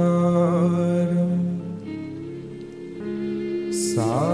ईशारम् सा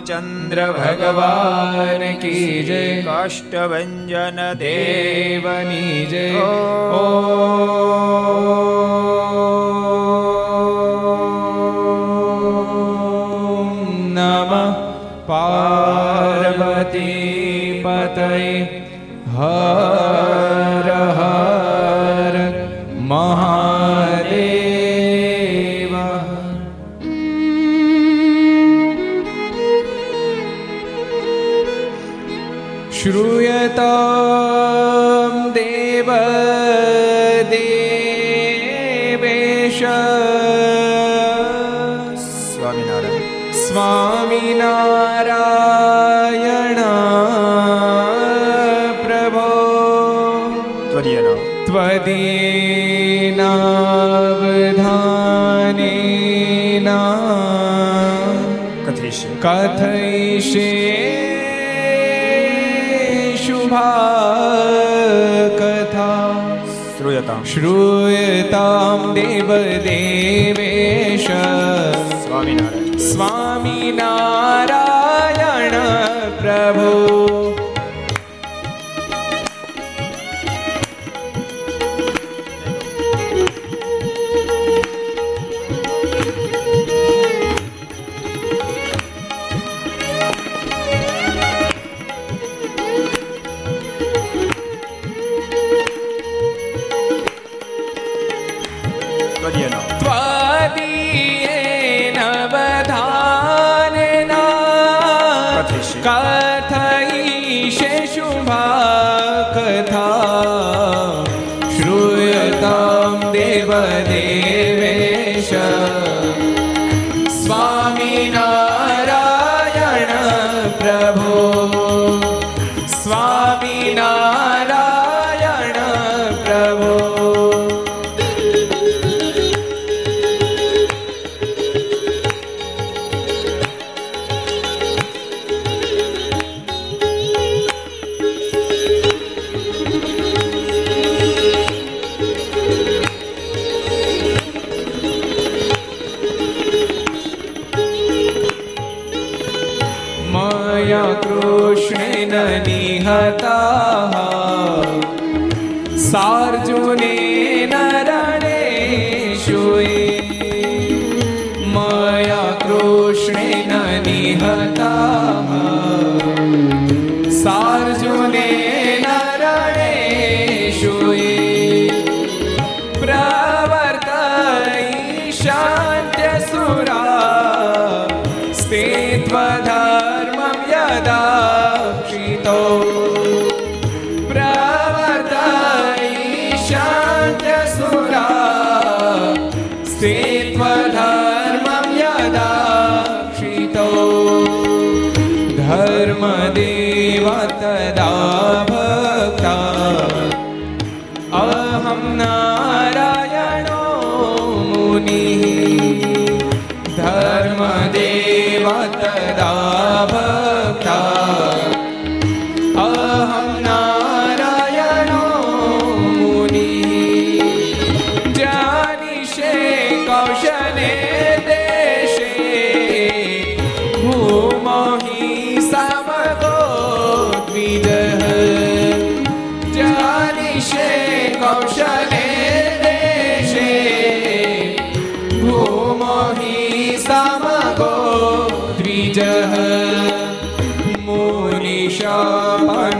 રામચંદ્ર ભગવાન કી જય કાષ્ટભન દેવની જય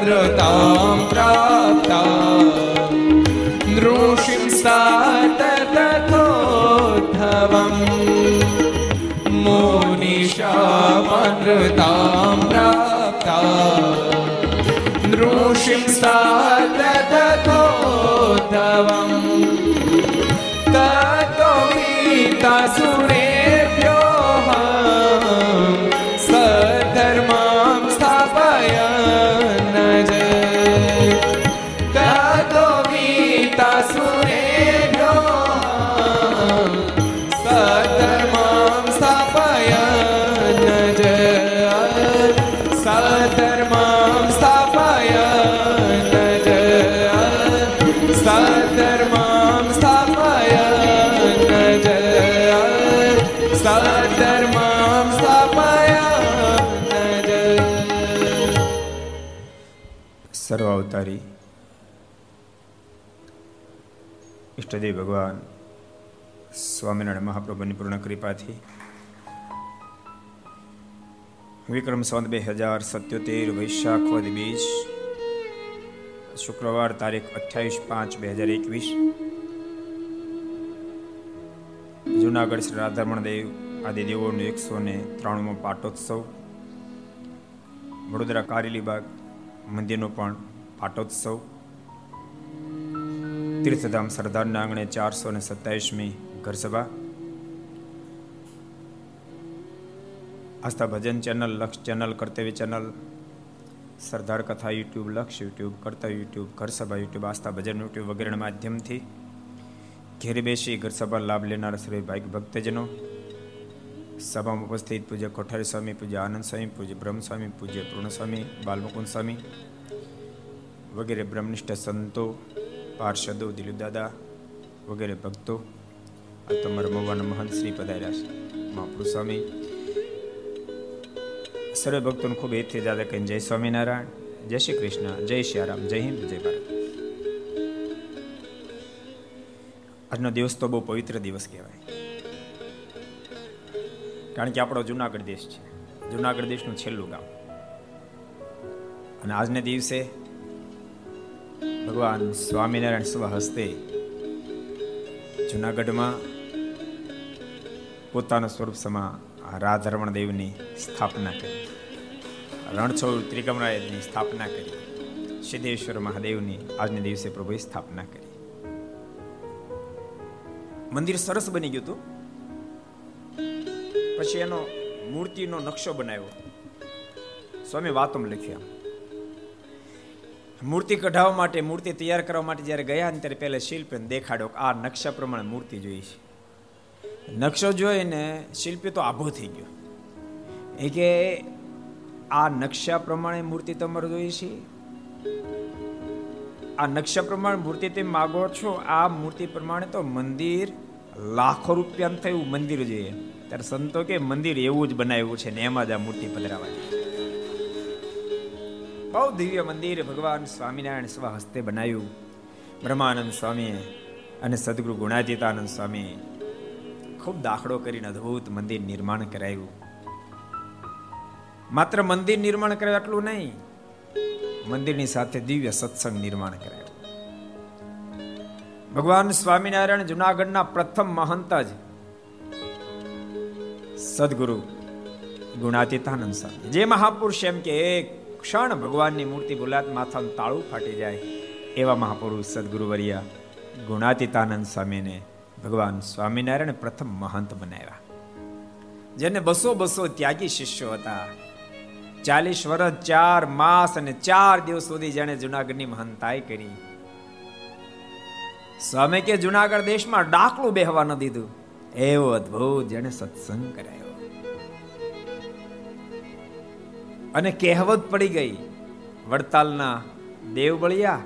मुनिशापनृतां प्राप्ता नृषिं सात तथोद्धवम् અવતારી ઈષ્ટદેવ ભગવાન સ્વામિનારાયણ મહાપ્રભુની પૂર્ણ કૃપાથી વિક્રમ સંત બે હજાર સત્યોતેર વૈશાખ વદ બીજ શુક્રવાર તારીખ અઠ્યાવીસ પાંચ બે હજાર એકવીસ જુનાગઢ શ્રી રાધારમણ દેવ આદિ દેવોનો એકસો ને ત્રાણુંમો પાટોત્સવ વડોદરા કારેલીબાગ મંદિરનો પણ પાટોત્સવ. તીર્થધામ સરદારના આંગણે ચારસો ને સત્તાવીસમી ઘરસભા. Aastha Bhajan channel, Laksh channel, Kartavya channel, Sardar Katha YouTube, Laksh YouTube, Kartavya YouTube, Gharsabha YouTube, Aastha Bhajan YouTube વગેરેના માધ્યમથી ઘેર બેસી ઘરસભા લાભ લેનાર શ્રી ભાઈ ભક્તજનો. સભામાં ઉપસ્થિત પૂજ્ય કોઠારી સ્વામી, પૂજ્ય આનંદ સ્વામી, પૂજ્ય બ્રહ્મ સ્વામી પૂજ્ય પૂર્ણ સ્વામી બાલમુકુંદ સ્વામી વગેરે બ્રહ્મનિષ્ઠ સંતો, પાર્ષદો દિલુદાદા વગેરે ભક્તો, આ તમારા મવાના મહંત શ્રી પધાર્યા છે. મહાપુરુષ સ્વામી. સર્વે ભક્તોને ખૂબ એથી દાદા કહીને જય સ્વામિનારાયણ, જય શ્રી કૃષ્ણ, જય શ્રી રામ, જય હિન્દ, જય ભારત. આજનો દિવસ તો બહુ પવિત્ર દિવસ કહેવાય. કારણ કે આપણો જુનાગઢ દેશ છે. જુનાગઢ દેશનું છેલ્લું ગામ. અને આજને દિવસે ભગવાન સ્વામિનારાયણ સ્વ જુનાગઢમાં પોતાના સ્વરૂપ સમા રાધારમણ દેવની સ્થાપના કરી. રણછોડ ત્રિકમરાયની સ્થાપના કરી. સિદ્ધેશ્વર મહાદેવની આજને દિવસે પ્રભુએ સ્થાપના કરી. મંદિર સરસ બની ગયું હતું. પછી એનો મૂર્તિનો નકશો બનાવ્યો. સ્વામી વાતમ લખ્યા. મૂર્તિ કઢાવવા માટે, મૂર્તિ તૈયાર કરવા માટે જ્યારે ગયા ને ત્યારે પહેલાં શિલ્પી દેખાડો આ નકશા પ્રમાણે મૂર્તિ જોઈ છે. નકશો જોઈને શિલ્પી તો આભો થઈ ગયો. એ કે આ નકશા પ્રમાણે મૂર્તિ તમારે જોઈ છે? આ નકશા પ્રમાણે મૂર્તિ તમે માગો છો? આ મૂર્તિ પ્રમાણે તો મંદિર લાખો રૂપિયા થયું, મંદિર જોઈએ ત્યારે સંતો કે મંદિર એવું જ બનાવ્યું છે ને એમાં જ આ મૂર્તિ પધરાવાની બહુ દિવ્ય મંદિર ભગવાન સ્વામિનારાયણ સ્વહસ્તે બનાવ્યું. બ્રહ્માનંદ સ્વામી અને સદગુરુ ગુણાતીતાનંદ સ્વામી ખૂબ દાખલો કરીને અદ્ભુત મંદિર નિર્માણ કરાયું. માત્ર મંદિર નિર્માણ કરાયું એટલું નહીં, મંદિરની સાથે દિવ્ય સત્સંગ નિર્માણ કરાયું. ભગવાન સ્વામિનારાયણ જુનાગઢના પ્રથમ મહંત જ સદગુરુ ગુણાતીતાનંદ સ્વામી. જે મહાપુરુષ એમ કે એક ક્ષણ ભગવાનની મૂર્તિ ભૂલાત માથાનું તાળું ફાટી જાય. એવા મહાપુરુષ સદગુરુ વર્યા ગુણાતીતાનંદ સ્વામીને ભગવાન સ્વામિનારાયણ પ્રથમ મહંત બનાવ્યા. જેને બસો બસો ત્યાગી શિષ્યો હતા. ચાલીસ વર્ષ ચાર માસ અને ચાર દિવસ સુધી જેને જુનાગઢની મહંતાઈ કરી. સ્વામી કે જુનાગઢ દેશમાં ડાકલું બેહવા ન દીધું. એવો અદ્ભુત જેને સત્સંગ કરાયો. અને કહેવત પડી ગઈ, વડતાલના દેવ બળ્યા,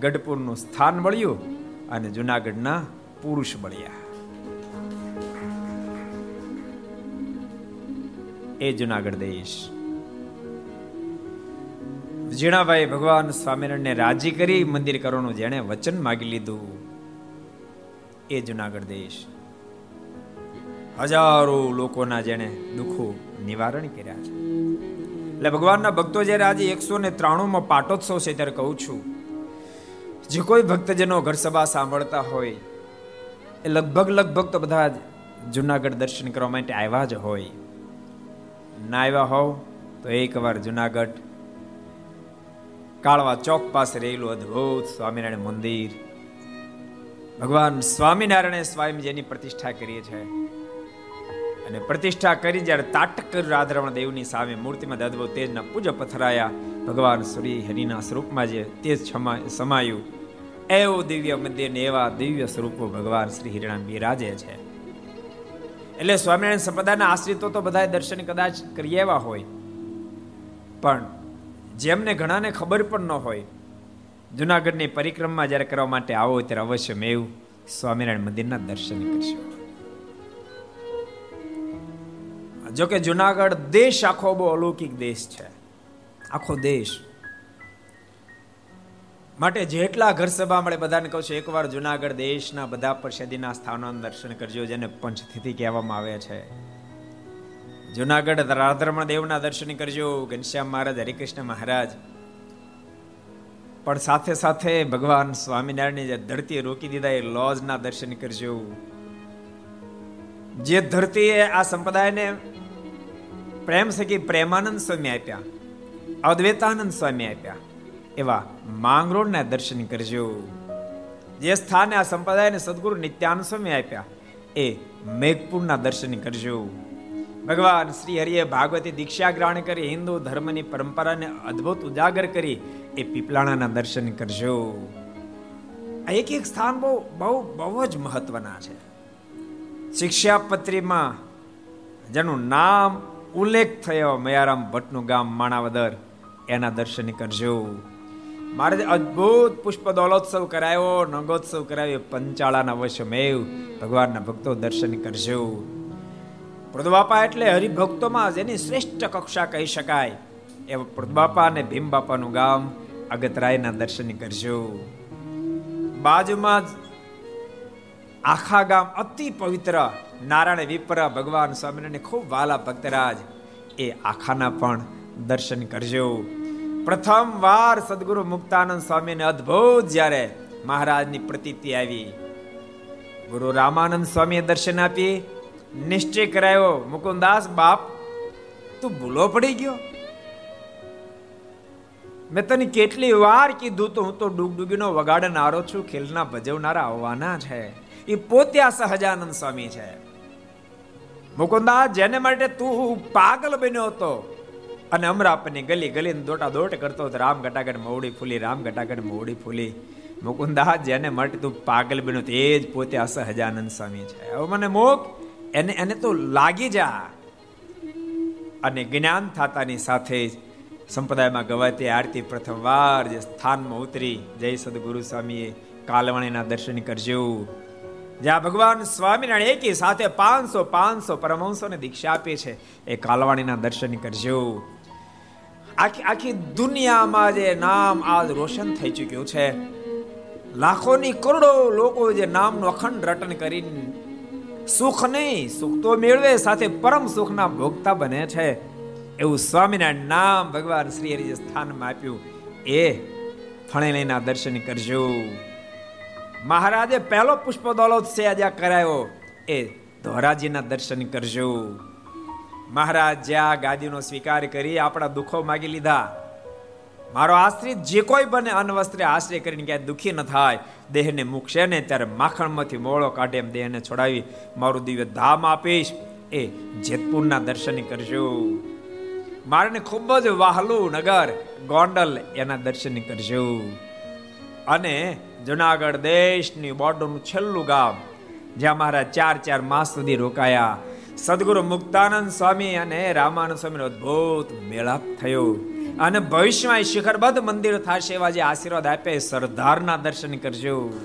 ગઢપુરનું સ્થાન બળ્યું અને જુનાગઢના પુરુષ બળ્યા. એ જુનાગઢ દેશ. ઝીણાભાઈ ભગવાન સ્વામિનારાયણને રાજી કરી મંદિર કરવાનું જેણે વચન માગી લીધું. એ જુનાગઢ દેશ. હજારો લોકોના જેણે દુઃખો નિવારણ કર્યા છે. એટલે ભગવાનના ભક્તો જ્યારે આજે એકસો ને ત્રાણુંમાં પાટોત્સવ છે, ત્યારે કહું છું, જે કોઈ ભક્તજનો ઘર સભા સાંભળતા હોય, એ લગભગ લગભગ તો બધા જુનાગઢ દર્શન કરવા માટે આવ્યા જ હોય. ના આવ્યા હોવ તો એકવાર જુનાગઢ, કાળવા ચોક પાસે રહેલું અદ્ભુત સ્વામિનારાયણ મંદિર. ભગવાન સ્વામિનારાયણે સ્વયં જેની પ્રતિષ્ઠા કરી છે. અને પ્રતિષ્ઠા કરી જ્યારે તાટક રાધરમણ દેવની સામે મૂર્તિમાં દાદવો તેજના પૂજા પથરાયા, ભગવાન શ્રી હરિના સ્વરૂપમાં જે તેજ સમાયું. એવો દિવ્ય મંદિર ને એવા દિવ્ય સ્વરૂપો ભગવાન શ્રી હિરણા બિરાજે છે. એટલે સ્વામિનારાયણ સંપ્રદાયના આશ્રિતો તો બધા દર્શન કદાચ કરી એવા હોય. પણ જેમને ઘણાને ખબર પણ ન હોય, જુનાગઢની પરિક્રમા જ્યારે કરવા માટે આવો ત્યારે અવશ્ય મેવ સ્વામિનારાયણ મંદિરના દર્શન કરશો. જોકે જુનાગઢ દેશ આખો બહુ અલૌકિક દેશ છે. આખો દેશ. માટે જેટલા ઘર સભા મળે બધાને કહું છું, એકવાર જુનાગઢ દેશના બધા પ્રસિદ્ધિના સ્થાનોનું દર્શન કરજો, જેને પંચતિથિ કહેવામાં આવે છે. જુનાગઢ રાધરમણ દેવના દર્શન કરજો, ઘનશ્યામ મહારાજ, હરિકૃષ્ણ મહારાજ. પણ સાથે સાથે ભગવાન સ્વામિનારાયણની જે ધરતી રોકી દીધા એ લોજના દર્શન કરજો. જે ધરતીએ આ સંપ્રદાયને પ્રેમ સખી પ્રેમાનંદ સ્વામી આપ્યા? અદ્વૈતાનંદ સ્વામી આપ્યા? એવા માંગરોળના દર્શન કરજો. જે સ્થાને આ સંપ્રદાયને સદગુરુ નિત્યાનંદ સ્વામી આપ્યા, એ મેઘપુરના દર્શન કરજો. ભગવાન શ્રી હરિએ ભાગવતી દીક્ષા ગ્રહણ કરી હિન્દુ ધર્મની પરંપરાને અદ્ભુત ઉજાગર કરી એ પીપલાણાના દર્શન કરજો. આ એક એક સ્થાન બહુ બહુ બહુ જ મહત્વના છે. શિક્ષાપત્રીમાં જેનું નામ ઉલ્લેખ થયો મયારામ ભટ્ટનું ગામ માણાવદર. એના દર્શન કરજો. મારે અદ્ભુત પુષ્પ દોલોત્સવ કરાયો, નગોત્સવ કરાયો પંચાળાના વશમેવ. ભગવાનના ભક્તો દર્શન કરજો. પ્રદબાપા એટલે હરિભક્તોમાં જેની શ્રેષ્ઠ કક્ષા કહી શકાય. એવા પ્રદબાપા અને ભીમ બાપાનું ગામ અગતરાયના દર્શન કરજો. બાજુમાં આખા ગામ અતિ પવિત્ર નારાયણ વિપ્ર ભગવાન સ્વામિનારાયણ ખૂબ વાલા ભક્તરાજ એ આખાના પણ દર્શન કરજો. પ્રથમ વાર સદગુરુ મુક્તાનંદ સ્વામીને અદ્ભુત જ્યારે મહારાજની પ્રતીતિ આવી. ગુરુ રામાનંદ સ્વામીએ દર્શન આપી. નિશ્ચય કરાયો, મુકુંદાસ બાપ, તું ભૂલો પડી ગયો? મેં તને કેટલી વાર કીધું તો હું તો ડૂગડૂગીનો વગાડનારો છું, ખેલના ભજવનારા આવવાના છે એ પોતે આ સહજાનંદ સ્વામી છે. મુકુંદા, જેને માટે તું પાગલ બન્યો હતો, અને અમરાપની ગલી ગલી દોટા દોટ કરતો હતો, રામ ઘટાગઢ મોડી ફૂલી, રામ ઘટાગઢ મોડી ફૂલી. મુકુંદા, જેને માટે તું પાગલ બન્યો એ જ પોતે આ સહજાનંદ સ્વામી છે. હવે મને મોક, એને એને તો લાગી જા. અને જ્ઞાન થતાની સાથે જ સંપ્રદાયમાં ગવાતી આરતી પ્રથમવાર જે સ્થાનમાં ઉતરી, જય સદગુરુ સ્વામીએ કાલવાણીના દર્શન કરજો. જ્યાં ભગવાન સ્વામિનારાયણ એકી સાથે પાંચસો પાંચસો પરમહંસોને દીક્ષા આપે છે. એ કાલવાણીના દર્શન કરજો. આખી આખી દુનિયામાં જે નામ આજ રોશન થઈ ચૂક્યું છે. લાખોની કરોડો લોકો જે નામનું અખંડ રટન કરીને સુખ નહીં, સુખ તો મેળવે, સાથે પરમ સુખના ભોગતા બને છે. એવું સ્વામિનારાયણ નામ ભગવાન શ્રી હરિ સ્થાનમાં આપ્યું. એ ફણેલીના દર્શન કરજો. મહારાજે પહેલો પુષ્પ દોલોત્સવ જ્યાં કરાયો. એ ધોરાજીના દર્શન કરજો. મહારાજ જ્યાં ગાદીનો સ્વીકાર કરી આપણા દુઃખો માગી લીધા. મારો આશ્રિત જે કોઈ બને અનવસ્ત્રે આશ્રય કરીને ક્યાંય દુઃખી ન થાય, દેહને મૂકશે ને ત્યારે માખણમાંથી મોળો કાઢે એમ દેહને છોડાવી મારું દિવ્ય ધામ આપીશ. એ જેતપુરના દર્શન કરજો. મારે ખૂબ જ વાહલું નગર ગોંડલ એના દર્શન કરજો. અને જુનાગઢ દેશની બોર્ડરનું છેલ્લું ગામ, જ્યાં મારા ચાર ચાર માસ સુધી રોકાયા. સદગુરુ મુક્તાનંદ સ્વામી અને રામાનંદ સ્વામીનો અદભુત મેળાપ થયો. અને ભવિષ્યમાં શિખરબદ્ધ મંદિર થશે એવા જે આશીર્વાદ આપે સરદારના દર્શન કરજો.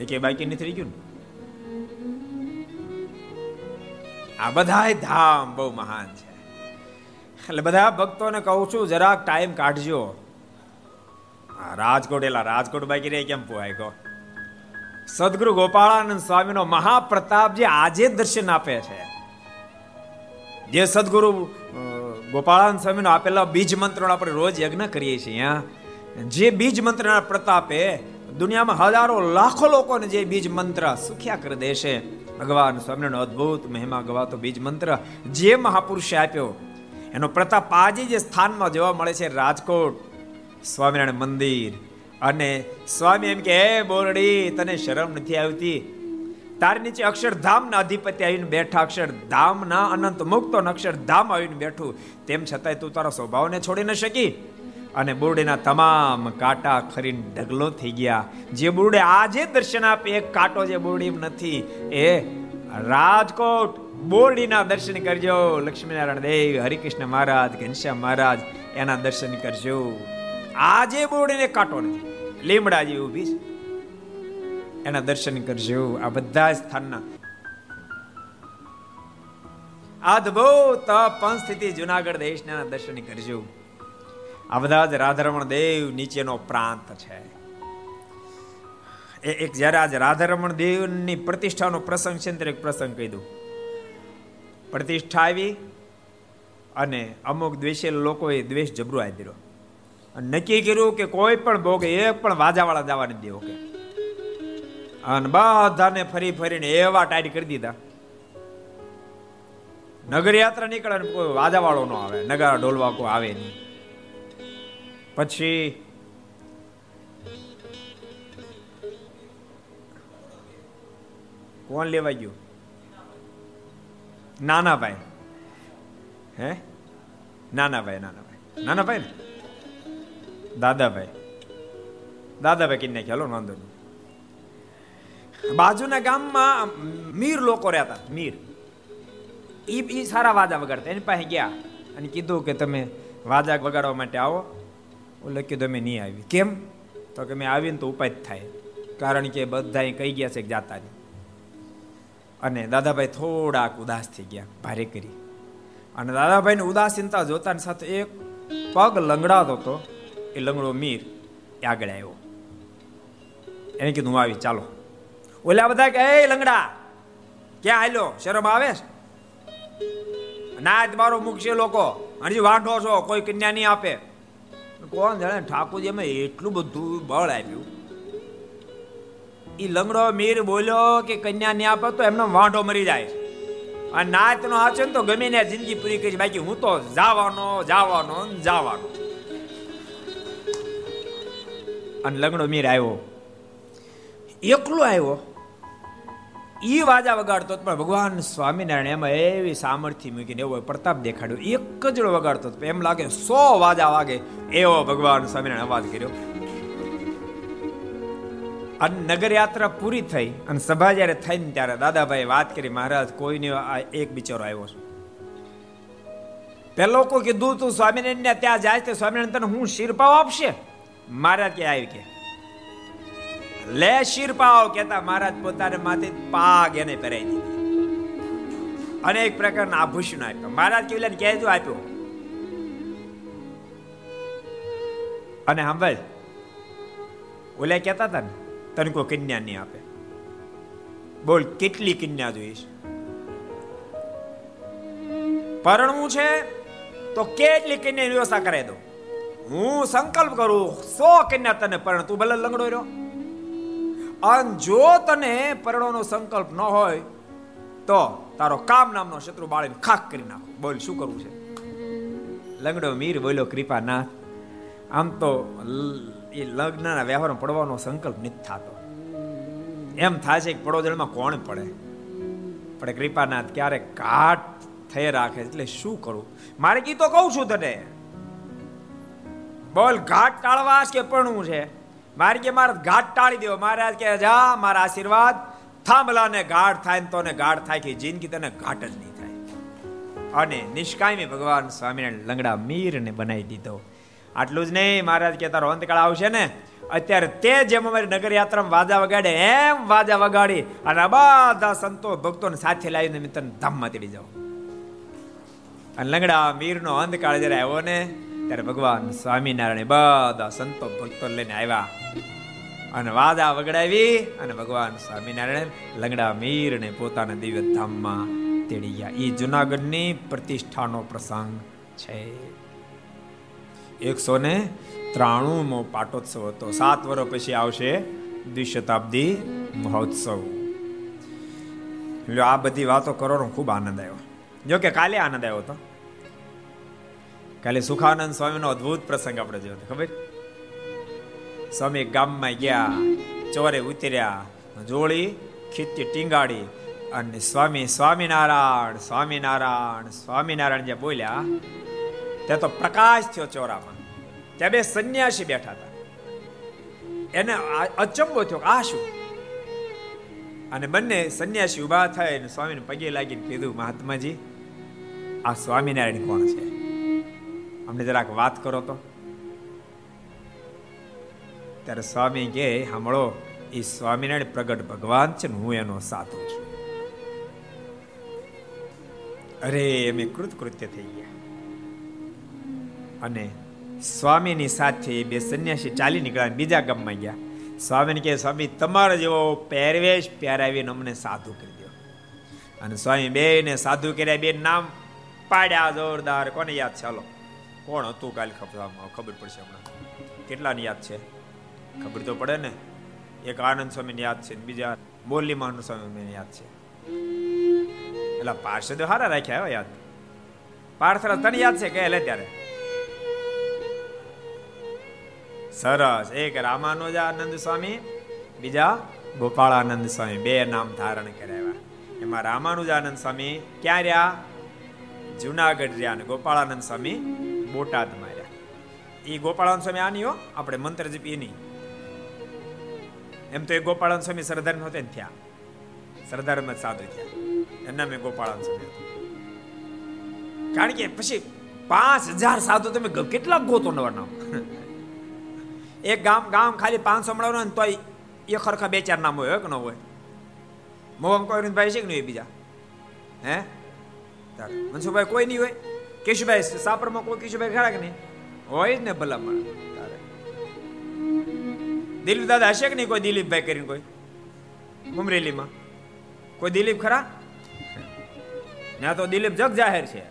એ કે બાકી નથી રહી ગયું આ બધા ધામ બહુ મહાન છે. એટલે બધા ભક્તોને કહું છું, જરાક ટાઈમ કાઢજો. રાજકોટ એલા રાજકોટ બાકી રહે, કેમ પોહાય કહો? સદગુરુ ગોપાળાનંદ સ્વામીનો મહાપ્રતાપ જે આજે દર્શન આપે છે. જે સદગુરુ ગોપાળાનંદ સ્વામીનો આપેલા બીજ મંત્રનો આપણે રોજ યજ્ઞ કરીએ છીએ જે બીજ મંત્રના પ્રતાપે દુનિયામાં હજારો લાખો લોકોને જે બીજ મંત્ર સુખ્યા કરી દેશે ભગવાન સ્વામિનારાયણ અદ્ભુત મહિમા ગવાતો બીજ મંત્ર જે મહાપુરુષે આપ્યો. એનો પ્રતાપ આજે જે સ્થાનમાં જોવા મળે છે રાજકોટ. સ્વામિનારાયણ મંદિર. અને સ્વામી એમ કે, હે બોરડી, તને શરમ નથી આવતી? તારી નીચે અક્ષરધામના અધિપતિ આવીને બેઠા, અક્ષરધામના અનંત મુક્ત અક્ષરધામ આવીને બેઠું. તેમ છતાંય તું તારા સ્વભાવને છોડી ન શકી. અને બુરડીના તમામ કાંટા ખરીને ઢગલો થઈ ગયા. જે બુરડે આજે દર્શન આપે એક કાંટો જે બુરડી નથી. એ રાજકોટ બોરડીના દર્શન કરજો. લક્ષ્મીનારાયણ દેવ, હરિકૃષ્ણ મહારાજ, ઘનશ્યામ મહારાજ, એના દર્શન કરજો. આજે બોડીને કાંટો નથી. લીમડા જેવી ઊભી છે. એના દર્શન કરજો. આ બધા સ્થાનના. અદભુત પંચ સ્થિતિ જુનાગઢ દેશના દર્શન કરજો. આ બધા જ રાધારમણ દેવ નીચેનો પ્રાંત છે. એ એક જ્યારે આજ રાધારમણ દેવની પ્રતિષ્ઠાનો પ્રસંગ છે ત્યારે એક પ્રસંગ કહી દઉં. પ્રતિષ્ઠા આવી અને અમુક દ્વેષે લોકોએ દ્વેષ જબરો આપી અને નક્કી કર્યું કે કોઈ પણ ભોગે એક પણ વાજાવાળા જવા નથી દેવો કે. અને બધાને ફરી ફરીને એવા ટાઈટ કરી દીધા. નગર યાત્રા નીકળે ને કોઈ વાજાવાળો ન આવે, નગારા ઢોલવા કોઈ આવે નહીં. પછી કોણ લેવા ગયું? નાના ભાઈ હે? નાના ભાઈ નાના ભાઈ નાના ભાઈ ને? દાદાભાઈ. દાદાભાઈ કિન્ને ખ્યાલો વાંધો નહીં. બાજુના ગામમાં મીર લોકો રહેતા મીર. ઈ ઈ સારા વાજા વગાડતા, એની પાસે ગયા અને કીધું કે તમે વાજા વગાડવા માટે આવો. ઓલે કીધું અમે નહીં આવી. કેમ? તો કે મેં આવીને તો ઉપાય થાય, કારણ કે બધા કહી ગયા છે જાતા અને દાદાભાઈ થોડાક ઉદાસ થઈ ગયા, ભારે કરી. અને દાદાભાઈને ઉદાસીનતા જોતાની સાથે એક પગ લંગડાતો હતો. એ લંગડો મીર એ આગળ આવ્યો. એને કીધું, હું આવી ચાલો. ઓલા બધા કે, એ લંગડા, ક્યાં હાલ્યો? શરમ આવે ના મારો મૂકશે લોકો. હજી વાંઢો છો, કોઈ કન્યા નહીં આપે. કોણ જાણે, ઠાકોરજી અમે એટલું બધું બળ આપ્યું. એ લંગડો મીર બોલ્યો કે, કન્યા નહીં આપે તો એમનો વાંઢો મરી જાય. અને નાચનો નો ને તો ગમે ને જિંદગી પૂરી કરી બાકી હું તો જાવાનો જાવાનો જાવાનો. અને લગ્નો મીર આવ્યો. એકલો આવ્યો. એ વાજા વગાડતો પણ ભગવાન સ્વામિનારાયણ એમાં એવી સામર્થ્ય મૂકીને એવો પ્રતાપ દેખાડ્યો. એક જ વગાડતો એમ લાગે સો વાજા વાગે એવો ભગવાન સ્વામિનારાયણ અવાજ કર્યો. અને નગર યાત્રા પૂરી થઈ અને સભા જ્યારે થઈને ત્યારે દાદાભાઈ વાત કરી, મહારાજ, કોઈને એક બિચારો આવ્યો છે. પેલો કોઈ કીધું તું સ્વામિનારાયણ ત્યાં જાય તે સ્વામિનારાયણ તને હું શિરપાવ આપશે? મહારાજ કે આવી કે લે શિરપાવ કેતા મહારાજ પોતાને માથે પાગ એને પહેરાવી દીધી. અનેક પ્રકારના આભૂષણ આપ્યા. મહારાજ કેવી કહેજો આપ્યો? અને સાંભળ, ઓલે કહેતા હતા ને, તને કોઈ કન્યા નહીં આપે. બોલ, કેટલી કન્યા જોઈશ? પરણવું છે તો કેટલી કન્યા વ્યવસ્થા કરાવી દો હું સંકલ્પ કરું, સો કન્યા તને પરણ તું ભલે લંગડો રહ્યો. અને જો તને પરણોનો સંકલ્પ ન હોય, તો તારો કામ નામનો શત્રુ બાળીને ખાક કરી નાખો. બોલ, શું કરવું છે? લંગડો મીર બોલ્યો, કૃપાનાથ, આમ તો એ લગ્નના વ્યવહારમાં પડવાનો સંકલ્પ નથી થતો. એમ થાય છે કે પડોદળમાં કોણ પડે? પણ કૃપાનાથ ક્યારેક ઘાટ થઈ રાખે એટલે શું કરું? મારે કીધું કહું છું તને. બોલ, ઘાટ ટાળવા કે પણ છે? મારે કે મારે ઘાટ ટાળી દેવો. મહારાજ કે, જા, મારા આશીર્વાદ. થાંભલા ને ગાઢ થાય ને તોને ગાઢ થાય કે જિંદગી તને ઘાટ જ નહીં થાય. અને નિષ્કાયમી ભગવાન સ્વામિનારાયણ લંગડા મીરને બનાવી દીધો. આટલું જ નહીં મહારાજ કે, તારો અંતકાળ આવશે ને. અત્યારે તે જેમ અમારી નગર યાત્રામાં વાજા વગાડે, એમ વાજા વગાડી અને બધા સંતો ભક્તોને સાથે લાવીને મિત્રને ધામમાં તેડી જાઓ. અને લંગડા મીરનો અંતકાળ જયારે આવ્યો ને ત્યારે ભગવાન સ્વામિનારાયણ બધા સંતો ભક્તો લઈને આવ્યા. અને વાદા વગડાવી અને ભગવાન સ્વામિનારાયણ લંગડા મીરને પોતાના દિવ્ય ધામમાં તેડી ગયા. એ જુનાગઢની પ્રતિષ્ઠાનો પ્રસંગ છે. એકસો ને ત્રાણુંમો પાટોત્સવ હતો. સાત વર્ષ પછી આવશે દ્વિશતાબ્દી મહોત્સવ. આ બધી વાતો કરવાનો ખૂબ આનંદ આવ્યો. જો કે કાલે આનંદ આવ્યો હતો કાલે સુખાનંદ સ્વામીનો અદ્ભુત પ્રસંગ આપણે જોયો ખબર? સ્વામી ગામમાં ગયા, ચોરે ઉતર્યા જોડી ખીચી ટીંગાડી અને સ્વામી સ્વામિનારાયણ સ્વામિનારાયણ સ્વામિનારાયણ જે બોલ્યા, ત્યાં તો પ્રકાશ થયો ચોરામાં. ત્યાં બે સંન્યાસી બેઠા હતા. એને અચંબો થયો આ શું? અને બંને સંન્યાસી ઊભા અને સ્વામીને પગે લાગીને કીધું, મહાત્માજી, આ સ્વામિનારાયણ કોણ છે? અમને જરાક વાત કરો તો. ત્યારે સ્વામી કે સાંભળો, એ સ્વામિનારાયણ પ્રગટ ભગવાન છે ને હું એનો સાધુ છું. અરે એમ કૃતકૃત્ય થઈ ગયા. અને સ્વામીની સાથે બે સંન્યાસી ચાલી નીકળ્યા બીજા ગામમાં ગયા. સ્વામીને કહે, સ્વામી, તમારો જેવો પહેરવેશ પહેરાવીને અમને સાધુ કરી દો અને સ્વામી બેને સાધુ કર્યા, બે નામ પાડ્યા, જોરદાર. કોને યાદ ચાલો કોણ હતું કાલે ખબર પડશે હમણાં. કેટલાની યાદ છે? ખબર તો પડે ને. એક આનંદ સ્વામીની યાદ છે બીજા બોલી મહાન સ્વામી યાદ છે. એટલે પાર્ષદો હારા રાખ્યા યાદ. પાર્થરા તને યાદ છે કે લે ત્યારે? સરસ. એક રામાનુજાનંદ સ્વામી, બીજા ગોપાળાનંદ સ્વામી. બે નામ ધારણ કરાવ્યા એમાં રામાનુજાનંદ સ્વામી ક્યાં રહ્યા? જુનાગઢ રહ્યા અને ગોપાળાનંદ સ્વામી બોટાદ માર્યા. એ ગોપાળાન સ્વામી આની હો, આપણે મંત્ર જપી એની. એમ તો એ ગોપાળાનંદ સ્વામી સરદાર નહોતે ને થયા. સરદારમાં સાધુ થયા. એના મેં ગોપાળાનંદ સ્વામી કારણ કે પછી પાંચ હજાર સાધુ તમે કેટલા ગોતો નવા નામ એક ગામ ગામ ખાલી પાંચસો મળવાનું તો એ ખરખા બે ચાર નામ હોય કે ન હોય? મોહમ કોઈ ભાઈ છે કે નહીં બીજા? હે? મનસુભાઈ કોઈ નહીં હોય? કેશુભાઈ, સાપરમાં કોઈ કેશુભાઈ ખરા કે નહીં? હોય જ ને ભલામણ. દિલીપ દાદા હશે કે નહીં કોઈ દિલીપભાઈ કરીને કોઈ? અમરેલીમાં કોઈ દિલીપ ખરા? ના તો દિલીપ જગ જાહેર છે.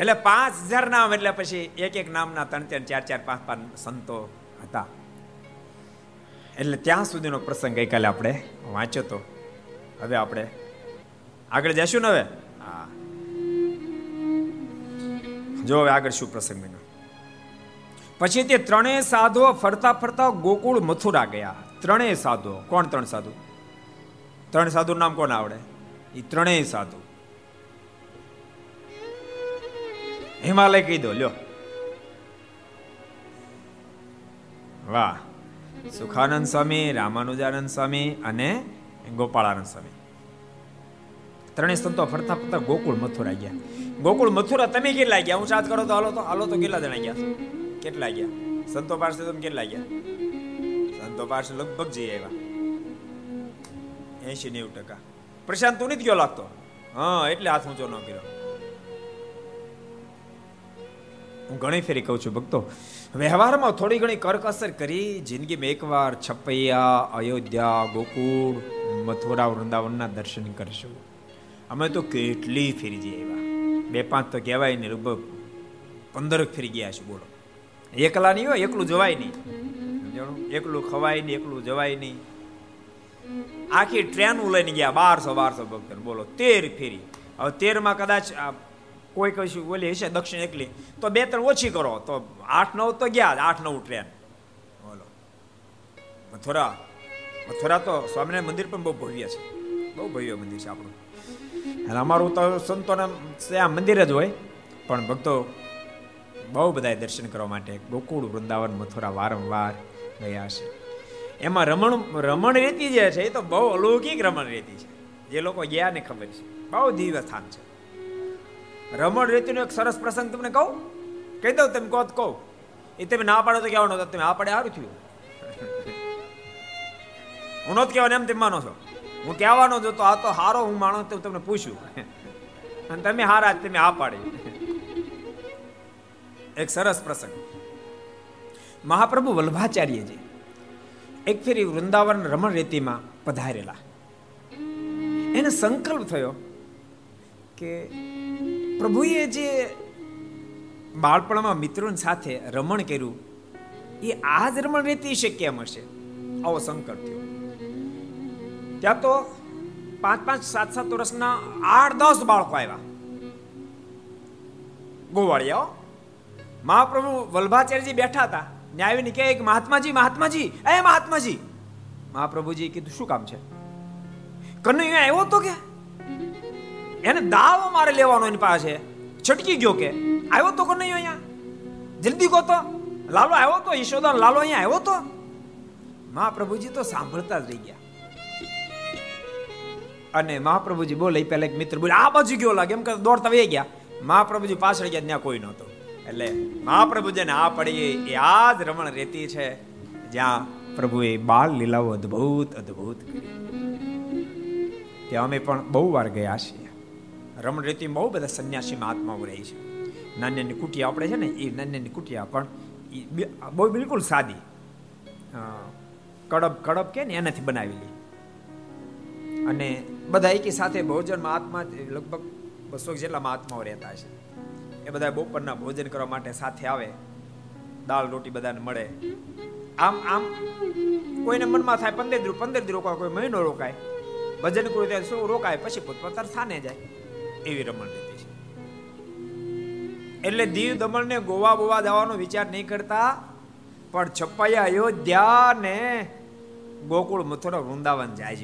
એટલે પાંચ હજાર નામ એટલે પછી એક એક નામના ત્રણ ત્રણ, ચાર ચાર, પાંચ પાંચ સંતો હતા. એટલે ત્યાં સુધીનો પ્રસંગ ગઈકાલે આપણે વાંચ્યો તો. હવે આપણે આગળ જશું ને હવે? હા. જો હવે આગળ શું પ્રસંગ બન્યો. પછી તે ત્રણેય સાધુઓ ફરતા ફરતા ગોકુળ મથુરા ગયા. ત્રણેય સાધુઓ. કોણ ત્રણ સાધુ? ત્રણ સાધુ નામ કોણ આવડે? એ ત્રણેય સાધુ. હિમાલય કહી દો, લ્યો. વાહ. સુખાનંદ સ્વામી, રામાનુજાનંદ સ્વામી અને ગોપાળાનંદ સ્વામી. ત્રણેય સંતો ફરતા ફરતા ગોકુળ મથુરા ગયા. ગોકુળ મથુરા તમે કેટલા ગયા? હું સાથ કરો તો હાલો તો હાલો તો કેટલા જણા ગયા? કેટલા ગયા? સંતો પાસે તમે કેટલા ગયા? સંતો પાસે લગભગ જઈ આવ્યા. એસી નેવું ટકા. પ્રશાંત તું નથી ગયો લાગતો? હા, એટલે હાથ ઊંચો ન કર્યો. હું ઘણી ફેરી કહું છું ભક્તો. વ્યવહારમાં થોડી ઘણી કરકસર કરી, જિંદગીમાં એકવાર છપૈયા અયોધ્યા, ગોકુળ, મથુરા, વૃંદાવનના દર્શન કરશું. અમે તો કેટલી ફેરી જઈએ આવ્યા. બે પાંચ તો કહેવાય ને, લગભગ પંદર ફેરી ગયા છે બોલો. એકલા નહીં હોય, એકલું જવાય નહીં. એકલું ખવાય નહીં, એકલું જવાય નહીં. આખી ટ્રેન લઈને ગયા, બારસો બારસો ભક્ત બોલો, તેર ફેરી. હવે તેરમાં કદાચ કોઈ કશું ઓલી હશે દક્ષિણ એકલી. તો બે ત્રણ ઓછી કરો. તો આઠ નવ તો ગયા, આઠ નવ ટ્રેન. બોલો. મથુરા. મથુરા તો સ્વામિનારાયણ મંદિર પણ બહુ ભવ્ય છે. બહુ ભવ્ય મંદિર છે આપણું. અને અમારું તો સંતોને આ મંદિર જ હોય. પણ ભક્તો બહુ બધા દર્શન કરવા માટે ગોકુળ, વૃંદાવન, મથુરા વારંવાર ગયા છે. એમાં રમણ રમણ રેતી જે છે, એ તો બહુ અલૌકિક રમણ રેતી છે. જે લોકો ગયા ને ખબર છે. બહુ દિવ્ય સ્થાન છે. રમણ રેતીનો એક સરસ પ્રસંગ તમને કહું? કહી દઉં તમે કહો કહું. એ તમે ના પાડો તો કહેવાનો તમે આ પડે સારું થયું. હું નથી કહેવાનું, એમ તમે માનો છો. હું કહેવાનો જો તો આ તો હારો હું માણો, તો તમને પૂછ્યું અને તમે હારા તમે આ પાડી. એક સરસ પ્રસંગ. મહાપ્રભુ વલ્ભાચાર્યજી એક ફેરી વૃંદાવન રમણ રેતીમાં પધારેલા. એને સંકલ્પ થયો કે પ્રભુએ જે બાળપણમાં મિત્રોની સાથે રમણ કર્યું, એ આ જ રમણ રેતી શક્ય એમ હશે? આવો સંકટ થયો. ત્યાં તો પાંચ પાંચ સાત સાત વર્ષના આઠ દસ બાળકો આવ્યા. ગોવાળિયાઓ મહાપ્રભુ વલ્ભાચાર્યજી બેઠા હતા. ને આવીને કહે કે મહાત્માજી મહાત્માજી, એ મહાત્માજી. મહાપ્રભુજી કીધું, શું કામ છે? કનૈયા આવ્યો તો કે. એને દાવ મારે લેવાનો એની પાસે. છટકી ગયો કે, આવ્યો તો કે નહીં અહીંયા? જલ્દી કહો તો. લાલો આવ્યો તો યશોદા લાલો અહીંયા આવ્યો તો? મહાપ્રભુજી તો સાંભળતા જ રહી ગયા. અને મહાપ્રભુજી બોલે પહેલા એક મિત્ર બોલે, આ બાજુ ગયો લાગે, એમ કે દોડતા વહી ગયા. મહાપ્રભુજી પાછળ ગયા, ત્યાં કોઈ નહોતો. એટલે મહાપ્રભુજીને આ પડી, એ આ જ રમણ રેતી છે, જ્યાં પ્રભુએ બાલ લીલાઓ અદ્ભુત અદ્ભુત કરી ત્યાં અમે પણ બહુ વાર ગયા છીએ. રમણ રેતી બહુ બધા સંન્યાસી મહાત્માઓ રહી છે. નાની નાની કુટિયા આપણે છે ને, એ નાની નાની કુટિયા પણ બહુ બિલકુલ સાદી. કડબ કડબ કે ને એનાથી બનાવેલી. અને બધા એકી સાથે ભોજન મહાત્મા લગભગ બસો જેટલા મહાત્માઓ રહેતા છે એ બધા બપોરના ભોજન કરવા માટે સાથે આવે, દાળ, રોટી બધાને મળે. આમ આમ કોઈને મનમાં થાય પંદર દિવસ પંદર દિવસ રોકાય, કોઈ મહિનો રોકાય. ભજન કરું ત્યાં શું રોકાય, પછી પોતપોતાના સ્થાને જાય. એવી રમણ રીતિ છે. એટલે દીવ દમણ ને ગોવા બોવા જવાનો વિચાર નહીં કરતા, પણ છપ્પાયા અયોધ્યા ને ગોકુળ મથુરા વૃંદાવન જાય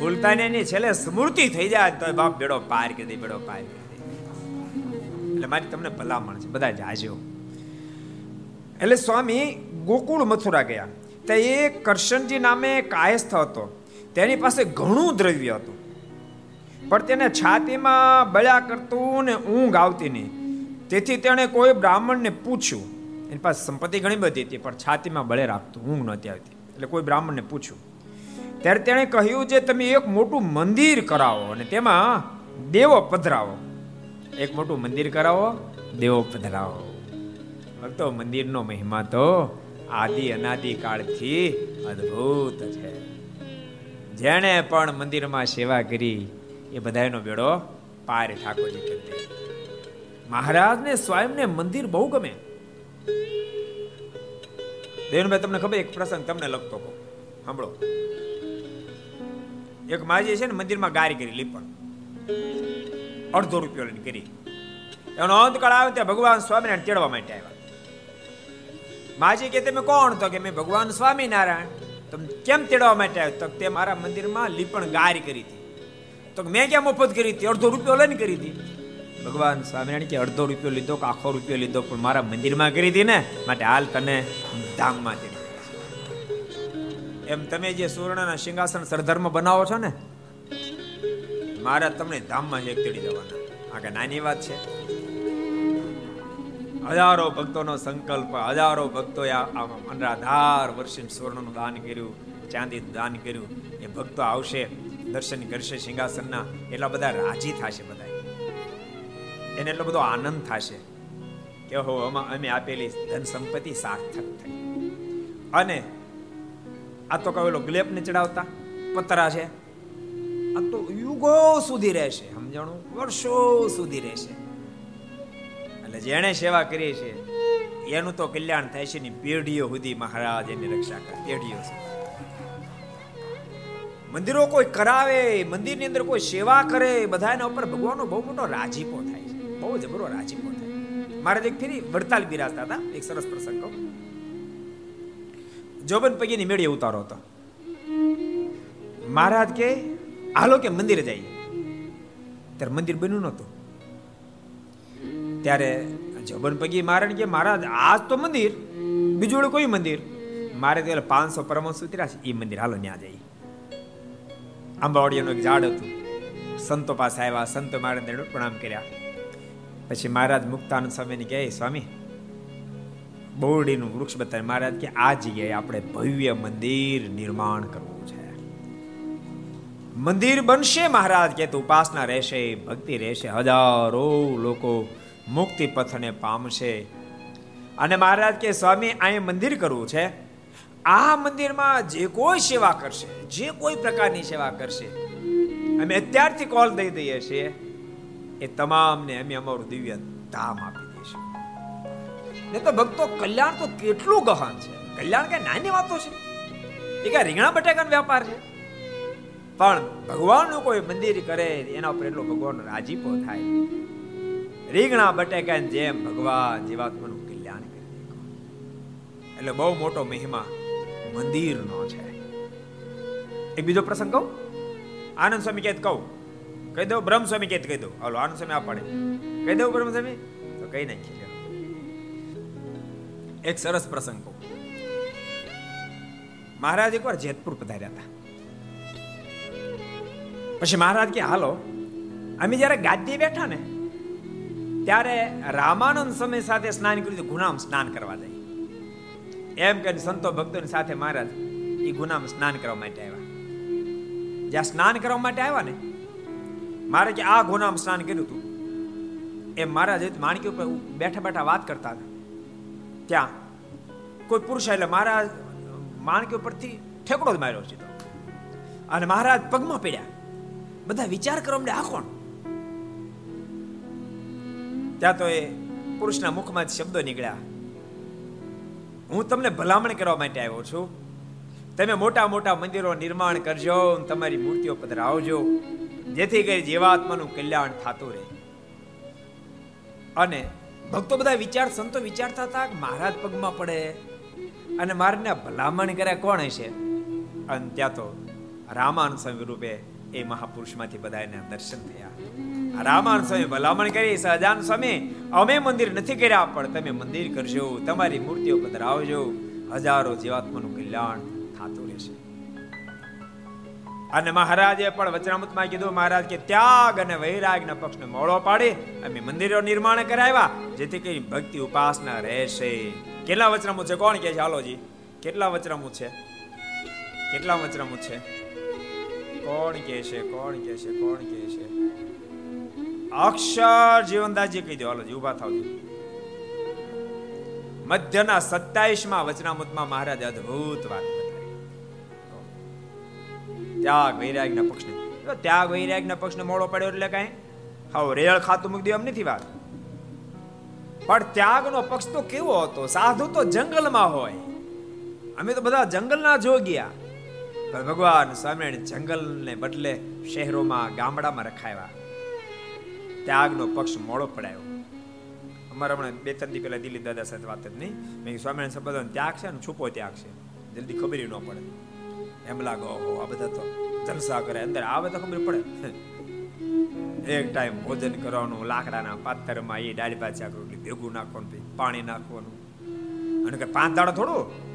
ભૂલતા ને એની છેલ્લે સ્મૃતિ થઈ જાય, તો બાપ બેડો પાર કરી દે, બેડો પાર કરી દે. એટલે મારી તમને ભલામણ છે, બધા જાજો. એટલે સ્વામી ગોકુળ મથુરા ગયા. તે એ કરશનજી નામે કાયસ્થ હતો. તેની પાસે ઘણું દ્રવ્ય હતું. પણ તેને છાતીમાં બળ્યા કરતું ને ઊંઘ આવતી નહીં. તેથી તેણે કોઈ બ્રાહ્મણને પૂછ્યું. એની પાસે સંપત્તિ ઘણી બધી હતી, પણ છાતીમાં બળે રાખતું, ઊંઘ નહોતી આવતી. એટલે કોઈ બ્રાહ્મણને પૂછ્યું. ત્યારે તેણે કહ્યું જે તમે એક મોટું મંદિર કરાવો અને તેમાં દેવો પધરાવો. એક મોટું મંદિર કરાવો, દેવો પધરાવો. ભક્તો, મંદિરનો મહિમા તો આદિ અનાદિ કાળથી અદ્ભુત છે. જેણે પણ મંદિરમાં સેવા કરી એ બધાનો બેડો પાર ઠાકોરજી કરી મહારાજને સ્વયંને મંદિર બહુ ગમે. દેવનભાઈ, તમને ખબર એક પ્રસંગ તમને લગતો કહો. સાંભળો. એક માજી છે ને મંદિરમાં ગારી કરી, લીપણ. અડધો રૂપિયો લઈને કરી. એનો અંતકાળ આવે ત્યાં ભગવાન સ્વામિનારાયણ તેડવા માટે આવ્યા. માજી કે, તમે કોણ? તો કે, મેં ભગવાન સ્વામિનારાયણ. તમે કેમ તેડવા માટે આવ્યો? તો તે મારા મંદિરમાં લીપણ ગારી કરી હતી. તો મેં ક્યાં મફત કરી હતી? અડધો રૂપિયો લઈને કરી હતી. ભગવાન સ્વામિનારાયણ કે અડધો રૂપિયો લીધો કે આખો રૂપિયો લીધો, પણ મારા મંદિરમાં કરી હતી ને, માટે હાલ તને ધામમાં એમ તમે જે સુવર્ણના સિંહાસન સરધર્મ બનાવો છો ને મારા તમને ધામમાં એક તેડી જવાના. આ કે નાની વાત છે. હજારો ભક્તોનો સંકલ્પ, હજારો ભક્તોએ અનરાધાર વર્ષે સ્વર્ણનું દાન કર્યું, ચાંદી દાન કર્યું. એ ભક્તો આવશે. દર્શન કરશે સિંહાસનના, એટલા બધા રાજી થશે બધા એને એટલો બધો આનંદ થશે કે હો અમે આપેલી ધન સંપત્તિ સાર્થક થઈ. અને આ તો કહેલો ગ્લેપ ને ચડાવતા, પતરા છે. આ તો યુગો સુધી રહેશે, સમજાણું? વર્ષો સુધી રહેશે. એટલે જેણે સેવા કરી છે, એનું તો કલ્યાણ થાય છે ને, પેઢીઓ સુધી મહારાજ એની રક્ષા કરે, પેઢીઓ મંદિરો કોઈ કરાવે, મંદિરની અંદર કોઈ સેવા કરે બધાના ઉપર ભગવાનનો બહુ મોટો રાજીપો થાય છે. બહુ જબરો રાજીપો થાય મહારાજ એક ફેરી વડતાલ બિરાજતા હતા, એક સરસ પ્રસંગ કહું. જોબન પગીની મેળી ઉતારો હતો. મહારાજ કે, હાલો કે મંદિરે જઈએ. ત્યારે મંદિર બન્યું નહોતું. ત્યારે જબન પગી મારણ કે, મહારાજ, આજ તો મંદિર, બીજું કોઈ મંદિર. મારે ત્યારે પાંચસો પરમહંસ ઉતર્યા છે. એ મંદિર, હાલો ત્યાં જઈએ. આંબાવાડીયાનું એક ઝાડ હતું. સંતો પાસે આવ્યા સંતો મહારાજ પ્રણામ કર્યા. પછી મહારાજ મુક્તાનંદ સ્વામીને કહે સ્વામી, બોરડીનું વૃક્ષ બતાવે. મહારાજ કે, આ જગ્યાએ આપણે ભવ્ય મંદિર નિર્માણ કરવું છે. મંદિર બનશે મહારાજ કે ઉપાસના રહેશે, ભક્તિ રહેશે, હજારો લોકો મુક્તિ પથને પામશે. અને મહારાજ કે, સ્વામી અહીં મંદિર કરવું છે. આ મંદિરમાં જે કોઈ સેવા કરશે, જે કોઈ પ્રકારની સેવા કરશે, અમે અત્યારથી કોલ દઈ દઈએ છીએ, એ તમામને અમે અમારું દિવ્ય ધામ આપી દઈશું. ને તો ભક્તો, કલ્યાણ તો કેટલું ગહન છે. કલ્યાણ કઈ નાની વાતો છે? એ કઈ રીંગણા બટાકાનો વેપાર છે? પણ ભગવાનનું કોઈ મંદિર કરે, એના ઉપર એટલો ભગવાન રાજીપો થાય. રીંગણા બટાકાની જેમ ભગવાન જીવાત્માનું કલ્યાણ કરી એટલે બહુ મોટો મહિમા મંદિરનો છે. એક બીજો પ્રસંગ કહું? આનંદ સ્વામી કેત કહું? કહી દઉં, બ્રહ્મ સ્વામી કેત કહી દઉં. હાલો, આનંદ સ્વામી આ પાડે. કહી દઉં બ્રહ્મ સ્વામી? તો કઈ નાખી એક સરસ પ્રસંગ કહું. મહારાજ એકવાર જેતપુર પધાર્યા હતા. પછી મહારાજ કે, હાલો, અમે જ્યારે ગાદી બેઠા ને, ત્યારે રામાનંદ સમય સાથે સ્નાન કર્યું ગુનામ સ્નાન કરવા જાય એમ કે સંતો ભક્તોની સાથે મહારાજ એ ગુનામ સ્નાન કરવા માટે આવ્યા. જ્યાં સ્નાન કરવા માટે આવ્યા ને, મારે કે આ ગુનામ સ્નાન કર્યું હતું એ મહારાજ માણકી ઉપર બેઠા બેઠા વાત કરતા હતા. ત્યાં કોઈ પુરુષ એટલે મહારાજ માણકી ઉપરથી ઠેકડો જ માર્યો છે અને મહારાજ પગમાં પડ્યા. બધા વિચાર કરો અમને આ કોણ? ત્યાં તો એ પુરુષના મુખમાં શબ્દો નીકળ્યા. હું તમને ભલામણ કરવા માટે આવ્યો છું. તમે મોટા મોટા મંદિરો નિર્માણ કરજો તમારી મૂર્તિઓ પધરાવજો, જેથી કરી જીવાત્માનું કલ્યાણ થતું રહે. અને ભક્તો બધા વિચાર, સંતો વિચારતા હતા કે મહારાજ પગમાં પડે. અને મારને ભલામણ કરે કોણ હશે? અને ત્યાં તો રામાન સ્વામી રૂપે એ મહાપુરુષમાંથી બધા એના દર્શન થયા. રામાન સ્વામી ભલામણ કરી સહજાન સ્વામી, અમે મંદિર નથી કર્યા, પણ તમે મંદિર કરજો, તમારી મૂર્તિઓ પધરાવજો. હજારો જીવાત્માનું કલ્યાણ થતું રહેશે. અને મહારાજે પણ વચનામૃતમાં કીધું, મહારાજ, કે ત્યાગ અને વૈરાગના પક્ષને મોળો પાડી, અમે મંદિરો નિર્માણ કરાવ્યા, જેથી કરી ભક્તિ ઉપાસના રહેશે. કેટલા વચનામૃત છે? કોણ કે છે? હાલોજી કેટલા વચનામૃત છે? કેટલા વચનામૃત છે? કોણ કે છે? કોણ કે છે? કોણ કે છે? અક્ષર જીવનદાસજી કહી દો, હાલો ઊભા થાવ મધ્યના સત્યાવીસમાં વચનામૃતમાં મહારાજ અદ્ભુત વાત ત્યાગ વૈરાગના પક્ષને. ત્યાગ વૈરાગના પક્ષને મોડો પડ્યો એટલે કઈ? હાવ રેળ ખાતું મૂકી દે, એમ નથી વાત. પણ ત્યાગનો પક્ષ તો કેવો હતો? સાધુ તો જંગલમાં હોય. અમે તો બધા જંગલના જોગ્યા ભગવાન સ્વામિનારાયણ જંગલને બદલે શહેરોમાં, ગામડામાં રખાયા. ત્યાગનો પક્ષ મોડો પડાયો. અમારા હમણાં બે, ત્રણ દી પહેલા દિલ્હી દાદા સાથે વાત જ નહીં. મેં સ્વામિનારાયણ સંપ્રદાય ત્યાગ છે ને છુપો ત્યાગ છે. જલ્દી ખબર ન પડે. એમ લાગો આ બધા તો જલસા કરે અંદર આવે તો ખબર પડે. એક ટાઈમ ભોજન કરવાનું, લાકડાના પાથરમાં એ ડાળી પાછી રોટલી ભેગું નાખવાનું પાણી નાખવાનું. અને કે પાંચ દાડા થોડું?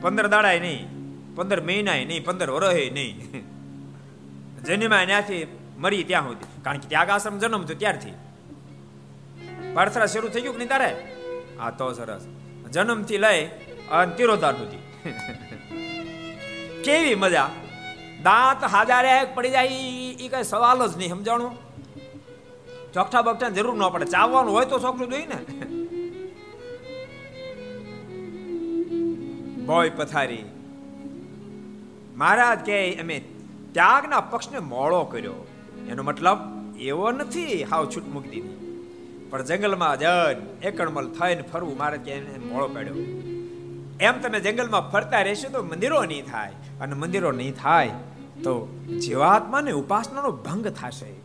પંદર દાડા નહીં. પંદર મહિના નહીં, પંદર વર્ષ નહીં. જન્મા ત્યાંથી મરી ત્યાં સુધી. કારણ કે ત્યાગ આશ્રમ જન્મ થયો ત્યારથી. પાર્થરા શરૂ થઈ ગયું કે નહીં તારે? આ તો સરસ. જન્મથી લઈ અને તિરોધાર સુધી કેવી મજા? દાંત હાજારે પડી જાય એ કઈ સવાલ જ નહીં, સમજાણું? ચોકઠા બકઠા જરૂર ન પડે. ચાવવાનું હોય તો ચોકઠું જોઈ ને. ભોય પથારી. મહારાજ કે અમે ત્યાગના પક્ષને મોળો કર્યો. એનો મતલબ એવો નથી, હાવ છૂટ મૂકી દીધી. પણ જંગલમાં જન એકણમલ થઈને ફરવું, મારે ત્યાં મોળો પડ્યો. એમ તમે જંગલમાં ફરતા રહેશો તો મંદિરો નહીં થાય. અને મંદિરો નહીં થાય તો જીવાત્માને ઉપાસનાનો ભંગ થશે.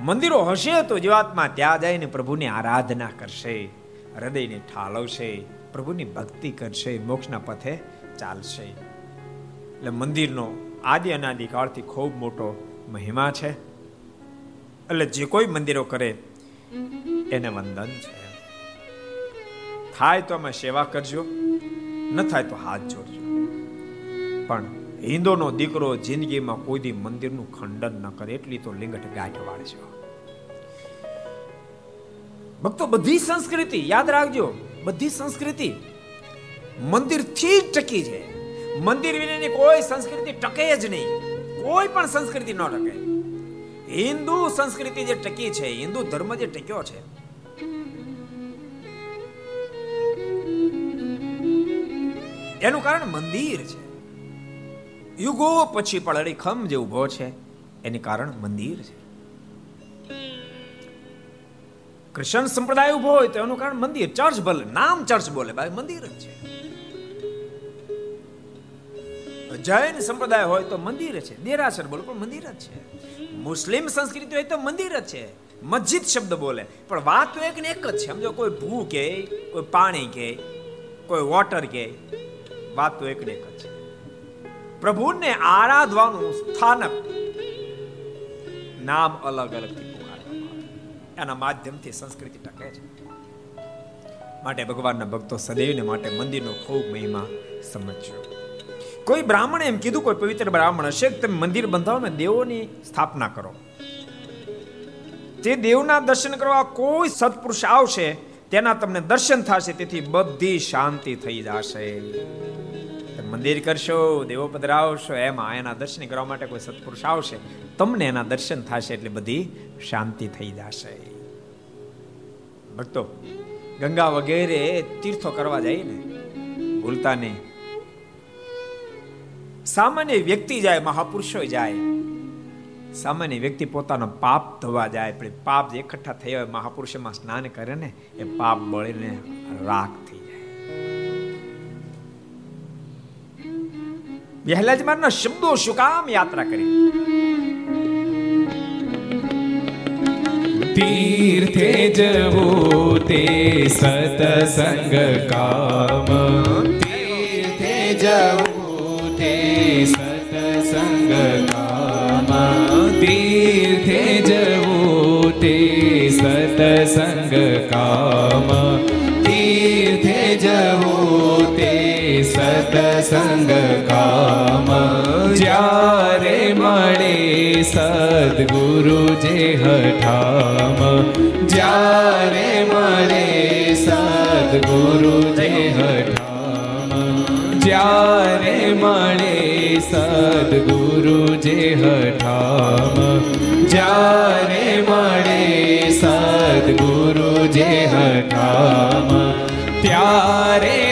મંદિરો હશે તો જીવાત્મા ત્યાં જઈને પ્રભુની આરાધના કરશે, હૃદયને ઠાલવશે, પ્રભુની ભક્તિ કરશે, મોક્ષના પથે ચાલશે. એટલે મંદિરનો આદિ અનાદિ કાળથી ખૂબ મોટો મહિમા છે. એટલે જે કોઈ મંદિરો કરે, એને વંદન છે. થાય તો અમે સેવા કરજો, ન થાય તો હાથ જોડજો. પણ હિન્દુનો દીકરો જિંદગીમાં કોઈ દી મંદિરનું ખંડન ન કરે, એટલી તો લિંગટ ગાંઠ વાળજો ભક્તો, બધી સંસ્કૃતિ, યાદ રાખજો, બધી સંસ્કૃતિ મંદિરથી જ ટકી છે. મંદિર વિનાની કોઈ સંસ્કૃતિ ટકે જ નહીં. કોઈ પણ સંસ્કૃતિ ન ટકે. હિન્દુ સંસ્કૃતિ જે ટકી છે, હિન્દુ ધર્મ જે ટક્યો છે, એનું કારણ મંદિર છે. યુગો પછી પળડીખમ જે ઊભો છે, એની કારણ મંદિર છે. ક્રિશ્ચન સંપ્રદાય ઊભો હોય તો એનું કારણ મંદિર. ચર્ચ ભલે, નામ ચર્ચ બોલે ભાઈ મંદિર જ છે. જૈન સંપ્રદાય હોય તો મંદિર છે. દેરાસર બોલો, પણ મંદિર જ છે. મુસ્લિમ સંસ્કૃતિ હોય તો મંદિર જ છે. મસ્જિદ શબ્દ બોલે. પણ વાત તો એક ને એક જ છે. સમજો, કોઈ ભૂ કે, કોઈ પાણી કે, કોઈ વોટર કે, વાત તો એક ને એક જ છે. પ્રભુને આરાધવાનું સ્થાનક નામ અલગ અલગથી એના માધ્યમથી સંસ્કૃતિ ટકે છે. માટે ભગવાનના ભક્તો સદૈવને માટે મંદિરનો ખૂબ મહિમા સમજજો. કોઈ બ્રાહ્મણે એમ કીધું, કોઈ પવિત્ર બ્રાહ્મણ હશે, તમે મંદિર બંધાવો ને દેવોની સ્થાપના કરો. તે દેવના દર્શન કરવા કોઈ સત્પુરુષ આવશે, તેના તમને દર્શન થશે, તેથી બધી શાંતિ થઈ જશે. મંદિર કરશો, દેવો પધરાવશો, એમાં એના દર્શન કરવા માટે કોઈ સત્પુરુષ આવશે, તમને એના દર્શન થશે એટલે બધી શાંતિ થઈ જશે. ભક્તો, ગંગા વગેરે તીર્થો કરવા જાય ને, ભૂલતા નહીં. સામાન્ય વ્યક્તિ જાય મહાપુરુષો જાય. સામાન્ય વ્યક્તિ પોતાનો પાપ ધોવા જાય પણ પાપ જે એકઠા થયા હોય મહાપુરુષમાં સ્નાન કરે ને એ પાપ બળીને રાખ થઈ જાય. વહેલાજ શબ્દો શું કામ યાત્રા કરી? તીર્થે જવું તે સતસંગ કામ. તીર્થે જવું તે સતસંગ કામ તીર્થે જવું તે સતસંગ કામ તીર્થે જવું તે સતસંગ કામ જ્યારે મળે સદગુરુ જે હઠામ જ્યારે મળે સદગુરુ જે હઠામ જ્યારે મળે સદગુરુ જે હઠામ જ્યારે મળે સદગુરુ જે હઠામ ત્યારે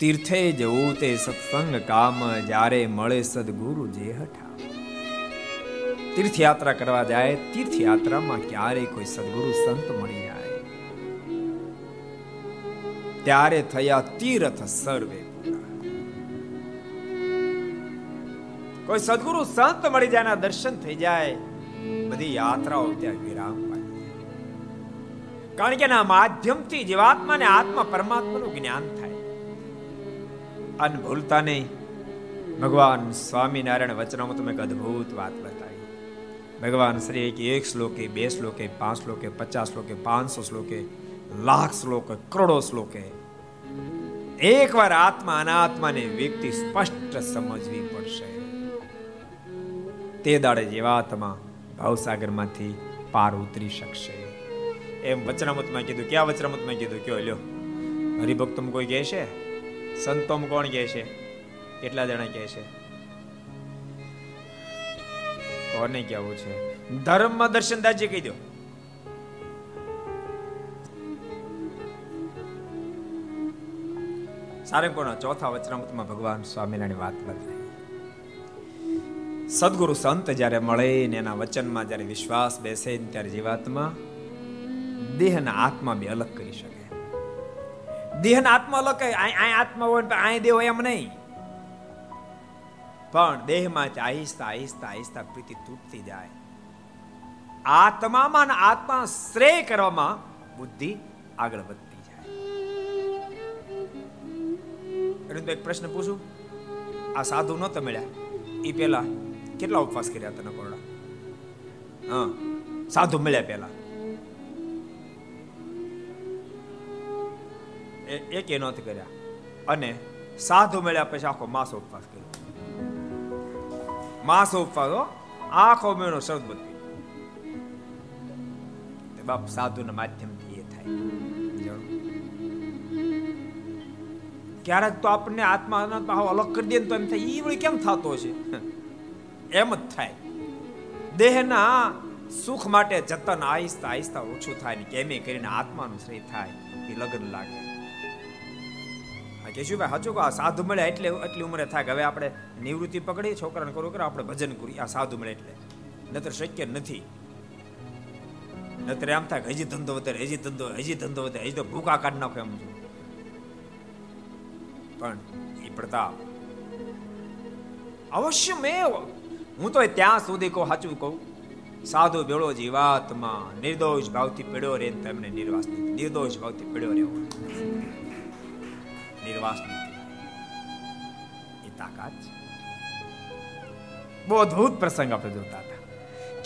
તીર્થે જવું તે સત્સંગ કામ જ્યારે મળે સદગુરુ જે હઠા. તીર્થયાત્રા કરવા જાય, તીર્થયાત્રામાં ક્યારે કોઈ સદગુરુ સંત મળી જાય? ત્યારે થયા તીર્થ સર્વે કોઈ સદગુરુ સંત મળી જાય દર્શન થઈ જાય, બધી યાત્રાઓ ત્યાં વિરામ કારણ કે એના માધ્યમથી જીવાત્માને આત્મા પરમાત્માનું જ્ઞાન અન ભૂલતા નહીં. ભગવાન સ્વામિનારાયણ વચનામાં તમે એક અદ્ભુત વાત બતાવી. ભગવાન શ્રી એક શ્લોકે, બે શ્લોકે, પાંચ શ્લોકે, પચાસ શ્લોકે, પાંચસો શ્લોકે, લાખ શ્લોકે, કરોડો શ્લોકે. એકવાર આત્મા અનાત્માને વ્યક્તિ સ્પષ્ટ સમજવી પડશે. તે દાડે જીવાત્મા ભાવસાગરમાંથી પાર ઉતરી શકશે. એમ વચનામૃતમાં કીધું, ક્યાં વચનામૃતમાં કીધું? કયો, લ્યો. હરિભક્તમ કોઈ કહે છે? સંતોમ કોણ કહે છે? કેટલા જણા કહે છે? કોને કેવું છે? ધર્મમાં દર્શનદાસજી કહી દો. સારંગપુરના ચોથા વચનામૃતમાં ભગવાન સ્વામિનારાયણ વાત બતાવી સદગુરુ સંત જ્યારે મળે ને એના વચનમાં જ્યારે વિશ્વાસ બેસે ત્યારે જીવાત્મા દેહના આત્મા બે અલગ કરી શકે. દેહના આત્મા અલગ અહીં આત્મા હોય ને અહીં દેહ હોય એમ નહીં. પણ દેહમાંથી આહિસ્તા આહિસ્તા આહિસ્તા પ્રીતિ તૂટતી જાય. આત્મામાં આત્મા શ્રેય કરવામાં બુદ્ધિ આગળ વધતી જાય. એક પ્રશ્ન પૂછું. આ સાધુ નહોતા મળ્યા. એ પેલા કેટલા ઉપવાસ કર્યા તને કોરડા હા, સાધુ મળ્યા પેલા. એક એ નથી કર્યા અને સાધુ મળ્યા પછી આખો માસ ઉપવાસ કર્યો. માસ ઉપવાસ આખો મહિનો શરદ બધી બાપ સાધુના માધ્યમથી એ થાય. ક્યારેક તો આપણને આત્મા અલગ કરી દે તો એમ થાય એ વળી કેમ થતો છે એમ જ થાય. દેહના સુખ માટે જતન આહિસ્તા આહિસ્તા ઓછું થાય ને કેમે કરીને આત્માનું શ્રેય થાય, એ લગ્ન લાગે. કેશુભાઈ સાચું કહો, આ સાધુ મળે એટલે એટલી ઉંમરે થાય કે હવે આપણે નિવૃત્તિ પકડી છોકરાને કરું કરો આપણે ભજન કરીએ. આ સાધુ મળે એટલે. નતર શક્ય નથી. નતર એમ થાય હજી ધંધો વધે હજી ધંધો હજી ધંધો વધે હજી તો ભૂખા કાઢ નાખો એમ પણ એ પ્રતાપ અવશ્ય મેં હું તો ત્યાં સુધી કહું, સાચું કહું. સાધુ બેળો જીવાતમાં, નિર્દોષ ભાવથી પીડ્યો રે તમને નિર્વાસ નિર્દોષ ભાવથી પીડ્યો રહેવો. નિર્વાસ એ તાકાત બહુ અદભુત પ્રસંગ આપણે જોતા હતા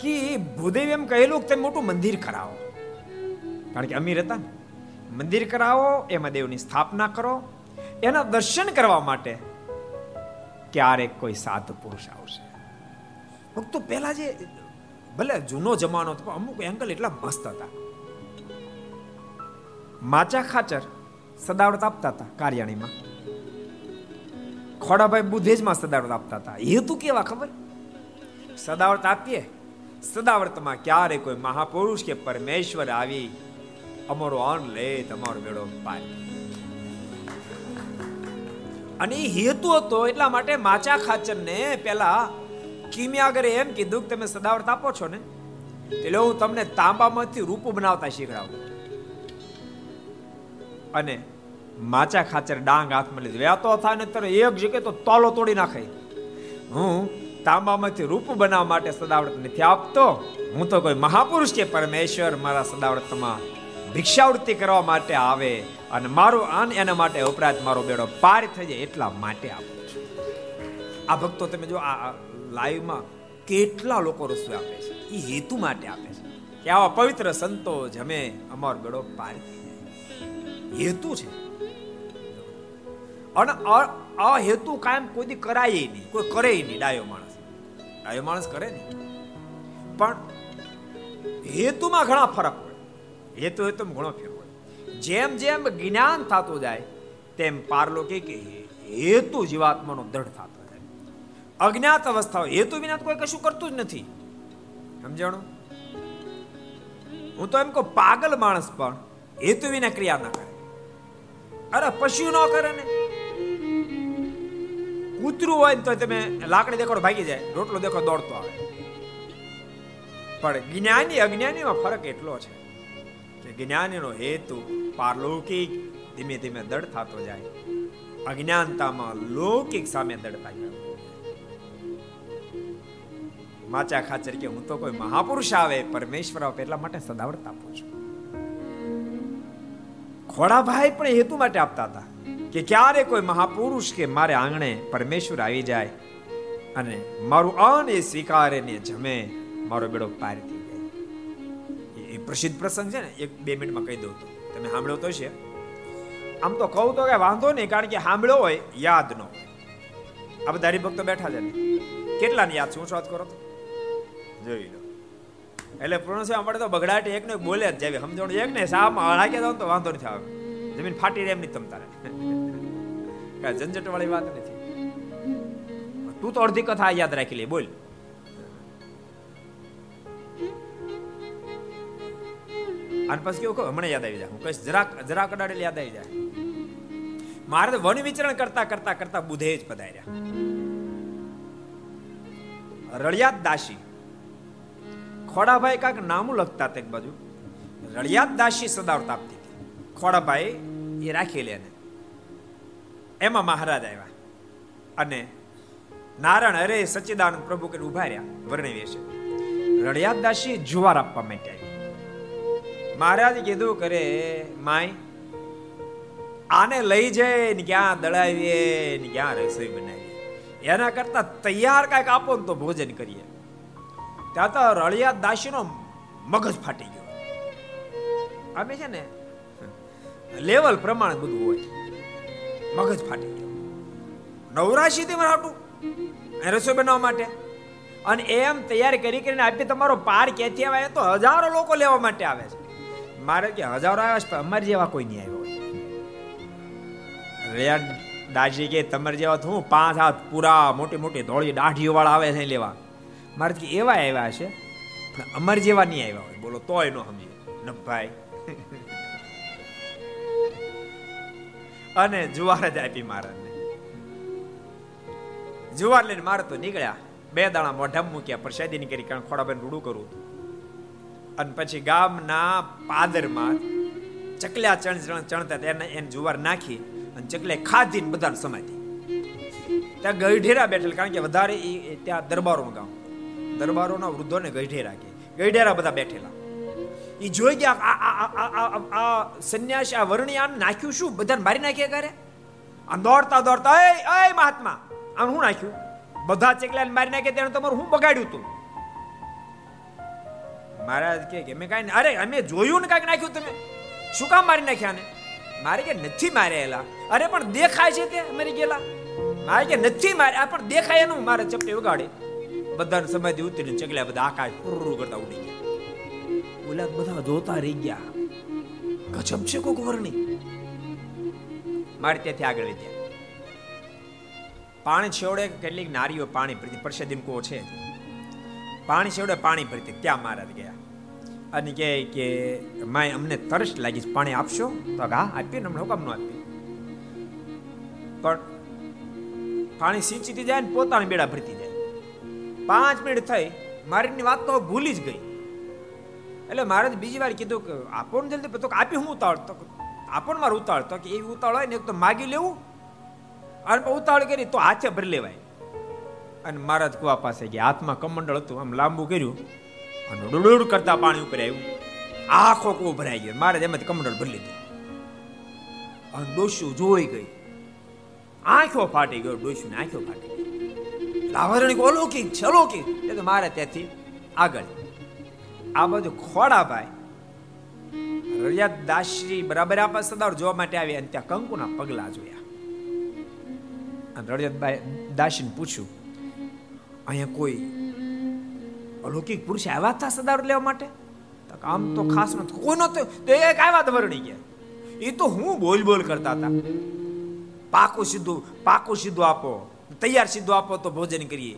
કે ભૂદેવ એમ કહેલું કે તમે મોટું મંદિર કરાવો કારણ કે અમીર હતા ને મંદિર કરાવો એમાં દેવની સ્થાપના કરો એના દર્શન કરવા માટે ક્યારેક કોઈ સાત પુરુષ આવશે ભક્તો પહેલા જે ભલે જૂનો જમાનો હતો અમુક એંગલ એટલા મસ્ત હતા માચા ખાચર સદાવડત આપતા હતા કાર્યાણીમાં. ખોડાભાઈ બુધેજમાં સદાવડત આપતા હતા. હેતુ કેવા ખબર? સદાવડત આપીએ. સદાવર્તમાં ક્યારે કોઈ મહાપુરુષ કે પરમેશ્વર આવી અમારો અન્ન લે તમારો બેડો પાય. અને હેતુ હતો એટલા માટે માચા ખાચર ને પેલા કિમિયાગરે એમ કીધું કે તમે સદાવર્ત આપો છો ને? એટલે હું તમને તાંબામાંથી રૂપ બનાવતા શીખડાવું. અને માચા ખાચર ડાંગ હાથમાં લીધી. વ્યાતો થાય ને ત્યારે એક જગ્યાએ તો તોલો તોડી નાખે. હું તાંબામાંથી રૂપ બનાવવા માટે સદાવર્ત નથી આપતો. હું તો કોઈ મહાપુરુષ છે પરમેશ્વર મારા સદાવર્તમાં ભિક્ષાવૃત્તિ કરવા માટે આવે અને મારું આન એના માટે ઉપરાંત મારો બેડો પાર થઈ જાય એટલા માટે આપું છું. આ ભક્તો તમે જો આ લાઈવમાં કેટલા લોકો રસોઈ આપે છે. એ હેતુ માટે આપે છે. કે આવા પવિત્ર સંતો જમે અમારો બેડો પાર હેતુ છે. અને આ હેતુ કાયમ કોઈ કરાય નહીં. કોઈ કરે નહીં ડાયો માણસ. ડાયો માણસ કરે નહીં પણ હેતુમાં ઘણા ફરક હેતુ હેતુમાં ઘણો ફેર હોય. જેમ જેમ જ્ઞાન થતું જાય, તેમ પારલોકે કે હેતુ જીવાત્માનો દ્રઢ થતો જાય. અજ્ઞાત અવસ્થા હેતુ વિના કોઈ કશું કરતું જ નથી. સમજાણું? હું તો એમ કહું, પાગલ માણસ પણ હેતુ વિના ક્રિયા ના કરે. અરે પશુ ન કરે ને. કૂતરું હોય તો તમે લાકડી દેખો ભાગી જાય. રોટલો દેખો દોડતો આવે. પણ જ્ઞાની અજ્ઞાનીમાં ફરક એટલો છે કે જ્ઞાનીનો હેતુ પારલૌકિક ધીમે ધીમે દડ થતો જાય. અજ્ઞાનતામાં લૌકિક સામે દડતા જાય. માચા ખાચર કે હું તો કોઈ મહાપુરુષ આવે, પરમેશ્વર આવે, એટલા માટે સદાવર્ત આપું છું. ખોડાભાઈ પણ હેતુ માટે આપતા હતા કે ક્યારે કોઈ મહાપુરુષ કે મારે આંગણે પરમેશ્વર આવી જાય અને મારું અન એ સ્વીકારે ને જમે, મારો બેડો પાર થઈ જાય. એ પ્રસિદ્ધ પ્રસંગ છે ને, એક બે મિનિટમાં કહી દઉં તો. તમે સાંભળ્યો તો છે આમ તો કહું તો કે વાંધો નહીં, કારણ કે સાંભળ્યો હોય, યાદ ન હોય. આ બધા હરિભક્તો બેઠા છે ને. કેટલાને યાદ શું વાત કરો તો. જોઈ લો. એટલે પૂર્ણ આપણે તો બગડાટ એક ને બોલે જ જાવી સમજણ એક ને સામાં હાકે દો તો વાંધો નથી આવે. જમીન ફાટી રહે એમ નહીં તમ કાંઈ ઝંઝટ વાળી વાત નથી. તું તો અડધી કથા યાદ રાખી લે, બોલ. અને પછી કેવું કહું હમણાં યાદ આવી જાય. હું કહીશ જરાક જરાક અડાડેલ યાદ આવી જાય. મારે તો વન વિચરણ કરતા કરતા કરતા બુધે જ પધાર્યા. રળિયાત દાસી. ખોડાભાઈ કાંક નામું લખતા એક બાજુ. રળિયાત દાસી સદાવત આપતી હતી. ખોડાભાઈ એ રાખેલી એને. એમાં મહારાજ આવ્યા. અને નારાયણ અરે સચ્ચિદાનંદ પ્રભુ કે ઊભા રહ્યા વર્ણવીએ છે રળિયાત દાસી જુવાર આપવા માટે આવી. મહારાજ કીધું કરે માય આને લઈ જાય ને ક્યાં દળાવીએ ને ક્યાં રસોઈ બનાવીએ. એના કરતા તૈયાર કાંઈક આપો ને તો ભોજન કરીએ. ત્યાં તો રળિયા દાસીનો મગજ ફાટી ગયો. અમે છે ને, લેવલ પ્રમાણે બધું હોય. મગજ ફાટી ગયો. નવરાશી થી હાટું રસોઈ બનાવવા માટે. અને એમ તૈયાર કરી કરીને આપી તમારો પાર ક્યાંથી આવે તો હજારો લોકો લેવા માટે આવે છે. મારે કે હજારો આવ્યા છે અમારી જેવા કોઈ નહીં આવ્યો રેડ દાજી કે તમારી જેવા તો હું પાંચ હાથ પૂરા મોટી મોટી ધોળી દાઢીઓ વાળા આવે છે લેવા. મારે કે એવા આવ્યા છે પણ અમર જેવા નહીં આવ્યા હોય. બોલો, તોય નો સમજે નભાઈ અને જુવાર જ આપી મહારાજને જુવાર લઈને મારે તો નીકળ્યા. બે દાણા મોઢા મૂક્યા, પ્રસાદી ની કરી, કારણ ખોડાબેન રૂડું કરું અને પછી ગામના પાદરમાં ચકલ્યા ચણ ચણતા એને એને જુવાર નાખી અને ચકલે ખાધીને બધાને સમાધી. ત્યાં ગઢેરા બેઠેલ, કારણ કે વધારે ત્યાં દરબારોનું ગામ. દરબારોના વૃદ્ધોને ગઈઢેરા કે ગઢેરા બધા બેઠેલા. એ જોઈ ગયા, આ સંન્યાસી, આ વર્ણી આમ નાખ્યું શું? બધાને મારી નાખ્યા કરે આમ દોડતા દોડતા, એ એ મહાત્મા, આમ શું નાખ્યું? બધા ચકલાને મારી નાખ્યા તેને તમારું હું બગાડ્યું તું? મહારાજ કે, મેં કાંઈ અરે, અમે જોયું ને કાંઈક નાખ્યું તમે? શું કામ મારી નાખ્યા ને મારે કે નથી મારેલા. અરે, પણ દેખાય છે તે મરી ગયેલા મારે કે નથી મારે, આ પણ દેખાય એનું, મારે ચપટી ઉગાડી બધાને સમાધિ ઉતરીને ચકલ્યા બધા આકાશ પૂરું કરતા ઉડી ગયા. ઓલા બધા જોતા રહી ગયા. ગજબ છે કોક વર્ણી. મારે ત્યાંથી આગળ વધ્યા. પાણી છેવડે કેટલીક નારીઓ પાણી ભરતી. પ્રસાદી કો છે. પાણી છેવડે પાણી ભરતી. ત્યાં મહારાજ ગયા. અને કહે કે, માય, અમને તરસ લાગી પાણી આપશો? તો હા, આપીએ ને હમણાં હુકમ ન આપીએ. પણ પાણી સિંચીતી જાય ને પોતાની બેડા ભરતી જાય. પાંચ મિનિટ થઈ, મારીની વાત તો ભૂલી જ ગઈ. એટલે મારે બીજી વાર કીધું કે, આપો ને જલ્દી, તો આપી હું ઉતાવળ? તો આપો ને મારે ઉતાળ તો કે એવી ઉતાળ હોય ને, એક તો માગી લેવું અને ઉતાળ કરી, તો હાથે ભરી લેવાય. અને મહારાજ કુવા પાસે ગયા. હાથમાં કમંડળ હતું, આમ લાંબુ કર્યું અને ડુડુડ કરતા પાણી ઉપર આવ્યું. આખો કુવો ભરાઈ ગયો. મારે એમાંથી કમંડળ ભરી લીધું. અને ડોસ્યુ જોઈ ગઈ. આંખો ફાટી ગયો ડોસ્યું ને આંખો ફાટી ગઈ. લાવરણી અલૌકિક છે, અલૌકિક. એટલે મારે ત્યાંથી આગળ. આ બધું ખોડાભાઈ રજત દાસરી બરાબર આપા સદાર જોવા માટે આવી અને ત્યાં કંકુના પગલા જોયા. અને રડિયાતભાઈ દાસીને પૂછ્યું, અહીંયા કોઈ અલૌકિક પુરુષ આવ્યા હતા સદાર લેવા માટે? આમ તો ખાસ નથી કોઈ નતો તો એક આવ્યા ધવરણી વરણી ગયા. એ તો હું બોલ બોલ કરતા હતા. પાકું સીધું પાકું સીધું આપો. તૈયાર સીધું આપો તો ભોજન કરીએ.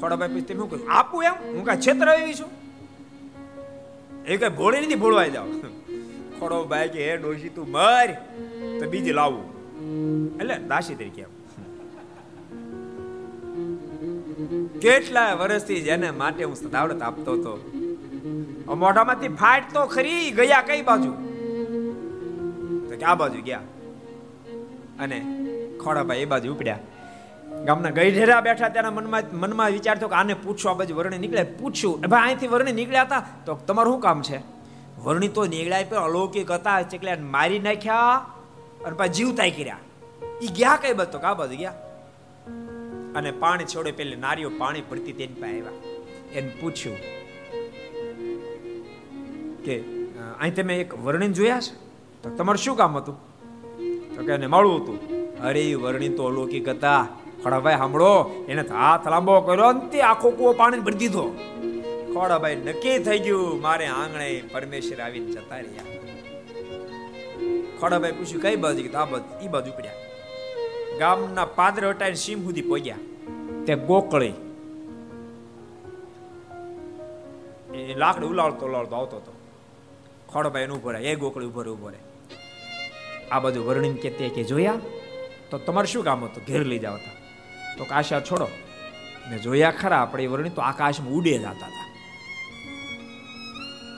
ખોડાભાઈ પછી, તમે કહ્યું આપું એમ? હું કાંઈ છેતર આવી છું? એ કઈ ભોળી નથી ભોળવાઈ જાવ. ખોડો ભાઈ કે, હે ડોશી, તું મર, તો બીજી લાવું. એટલે દાસી તરીકે કેટલા વર્ષથી જેને માટે હું સદાવડત આપતો હતો. મોઢામાંથી ફાટ તો ખરી, ગયા કઈ બાજુ? તો કે આ બાજુ ગયા. અને ખોડાભાઈ એ બાજુ ઉપડ્યા. ગામના ગઈઢેરા બેઠા તેના મનમાં મનમાં વિચાર થયો કે આને પૂછો, આ બાજુ વર્ણી નીકળે? પૂછ્યું. ભાઈ, અહીંથી વર્ણી નીકળ્યા હતા? તો તમારું શું કામ છે? વર્ણી તો નીકળ્યા પણ અલૌકિક હતા. ચકલ્યા મારી નાખ્યા અને પાછા જીવતાય કર્યા. એ ગયા કઈ બધો કા બધું ગયા? અને પાણી છોડે પેલી નારીઓ પાણી પડતી તેની પાસે આવ્યા. એને પૂછ્યું કે અહીં તમે એક વર્ણિન જોયા છે? તો તમારું શું કામ હતું? તો કે, એને મળવું હતું. અરે વર્ણિન તો અલૌકિક હતા. ખોડાભાઈ સાંભળો, એને હાથ લાંબો કર્યો અને તે આખો કુવો પાણી ભરી દીધો. ખોડાભાઈ નક્કી થઈ ગયું, મારે આંગણે પરમેશ્વર આવીને જતા રહ્યા. ખોડાભાઈ પૂછ્યું, કઈ બાજુ? કીધું, આ બાજુ, ઈ બાજુ પડ્યા ગામના પાદરે હટાઈને સીમ સુધી પહોંચ્યા તે ગોકળી એ લાકડી ઉલાળતો ઉલાળતો આવતો હતો. ખોડાભાઈ એનું ઊભો રહે એ ગોકળી ઊભો રહે ઊભો રહે આ બધું વર્ણિન કે તે કે જોયા? તો તમારે શું કામ હતું? ઘેર લઈ જાવ હતા તો કાશા છોડો. મેં જોયા ખરા આપણે એ વર્ણિન તો આકાશમાં ઉડે જતા હતા.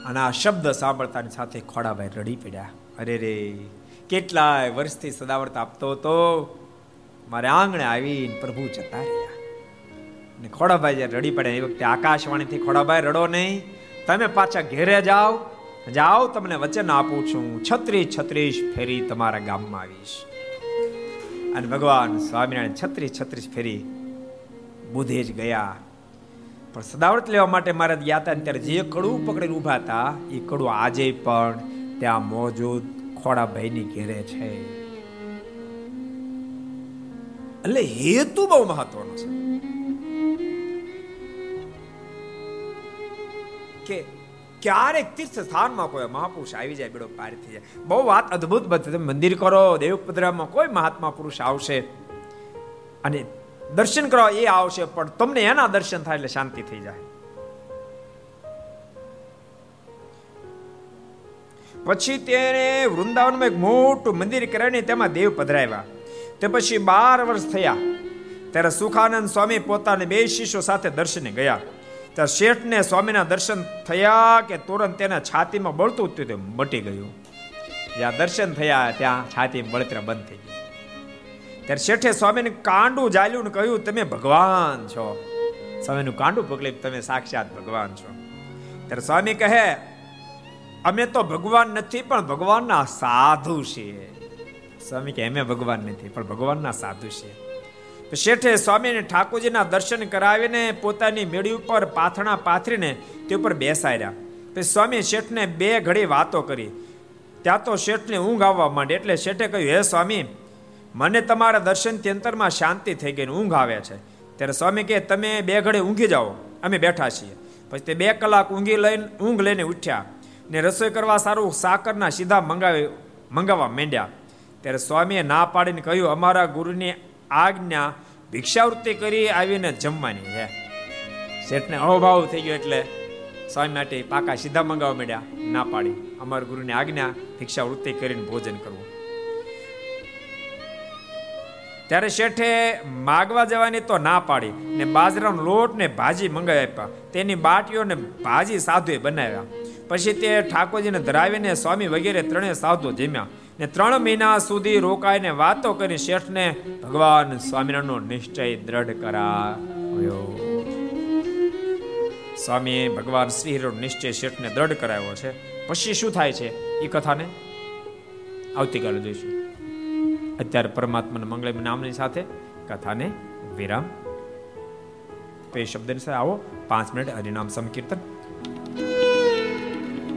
અને આ શબ્દ સાંભળતાની સાથે ખોડાભાઈ રડી પડ્યા. અરે રે, કેટલાય વર્ષથી સદાવર્ત આપતો હતો. મારે આંગણે આવીને પ્રભુ જતા રહ્યા. ને ખોડાભાઈ જ્યારે રડી પડ્યા, એ વખતે આકાશવાણીથી, ખોડાભાઈ, રડો નહીં. તમે પાછા ઘેરે જાઓ. જાઓ, તમને વચન આપું છું. છત્રીસ છત્રીસ ફેરી તમારા ગામમાં આવીશ. અને ભગવાન સ્વામિનારાયણ છત્રીસ છત્રીસ ફેરી બુધે જ ગયા. પણ સદાવત લેવા માટે મારે ગયા હતા ત્યારે જે કડું પકડીને ઊભા હતા, એ કડું આજે પણ ત્યાં મોજૂદ ખોડાભાઈની ઘેરે છે. એટલે હેતુ બહુ મહત્વનો છે. કે ક્યારેક તીર્થ સ્થાનમાં કોઈ મહાપુરુષ આવી જાય, બેડો પાર થઈ જાય. બહુ વાત અદભુત બધી. તમે મંદિર કરો, દેવપદ્રામાં કોઈ મહાત્મા પુરુષ આવશે અને દર્શન કરવા એ આવશે, પણ તમને એના દર્શન થાય એટલે શાંતિ થઈ જાય. પછી તેને વૃંદાવનમાં એક મોટું મંદિર કરાવીને તેમાં દેવ પધરાવ્યા. તે પછી બાર વર્ષ થયા. ત્યારે સુખાનંદ સ્વામી પોતાને બે શિષ્યો સાથે દર્શને ગયા. ત્યાં શેઠને સ્વામીના દર્શન થયા કે તુરંત તેના છાતીમાં બળતું હતું તે મટી ગયું. જ્યાં દર્શન થયા, ત્યાં છાતી બળતરા બંધ થઈ ગઈ. ત્યારે શેઠે સ્વામીને કાંડું જાલ્યું ને કહ્યું, તમે ભગવાન છો. સ્વામીનું કાંડું પકડી તમે સાક્ષાત ભગવાન છો. ત્યારે સ્વામી કહે, અમે તો ભગવાન નથી, પણ ભગવાનના સાધુ છીએ. સ્વામી કે અમે ભગવાન નથી, પણ ભગવાનના સાધુ છીએ. શેઠે સ્વામીને ઠાકોરજીના દર્શન કરાવીને પોતાની મેળી ઉપર પાથણા પાથરીને તે ઉપર બેસાડ્યા. પછી સ્વામી શેઠને બે ઘડી વાતો કરી. ત્યાં તો શેઠને ઊંઘ આવવા માંડી. એટલે શેઠે કહ્યું, હે સ્વામી, મને તમારા દર્શન અંતરમાં શાંતિ થઈ ગઈ ઊંઘ આવે છે. ત્યારે સ્વામી કહે, તમે બે ઘડી ઊંઘી જાઓ. અમે બેઠા છીએ. પછી તે બે કલાક ઊંઘી લઈને ઊંઘ લઈને ઉઠ્યા ને રસોઈ કરવા સારું સાકરના સીધા મંગાવી મંગાવવા માંડ્યા. ત્યારે સ્વામીએ ના પાડીને કહ્યું, અમારા ગુરુની આજ્ઞા ભિક્ષાવૃત્તિ કરી આવીને જમવાની હે શેઠને અહોભાવ થઈ ગયો એટલે સ્વામી માટે પાકા સીધા મંગાવવા માંડ્યા. ના પાડી. અમારા ગુરુની આજ્ઞા ભિક્ષાવૃત્તિ કરીને ભોજન કરવું. ત્યારે શેઠે માગવા જવાની તો ના પાડી ને બાજરાનો લોટ ને ભાજી મંગાવી આપ્યા. તેની બાટીઓ ને ભાજી સાધુએ બનાવ્યા. પછી તે ઠાકોરજીને ધરાવીને સ્વામી વગેરે ત્રણેય સાધુ જમ્યા. ને ત્રણ મહિના સુધી રોકાઈને વાતો કરી શેઠને ભગવાન સ્વામિનારાયણનો નિશ્ચય દ્રઢ કરાવ્યો. સ્વામીએ ભગવાન શ્રીનો નિશ્ચય શેઠને દ્રઢ કરાવ્યો છે. પછી શું થાય છે એ કથાને? આવતીકાલે જોઈશું. અત્યારે પરમાત્માના મંગળ નામની સાથે કથાને વિરામ. તો એ શબ્દની સાથે આવો પાંચ મિનિટ હરિનામ સંકીર્તન.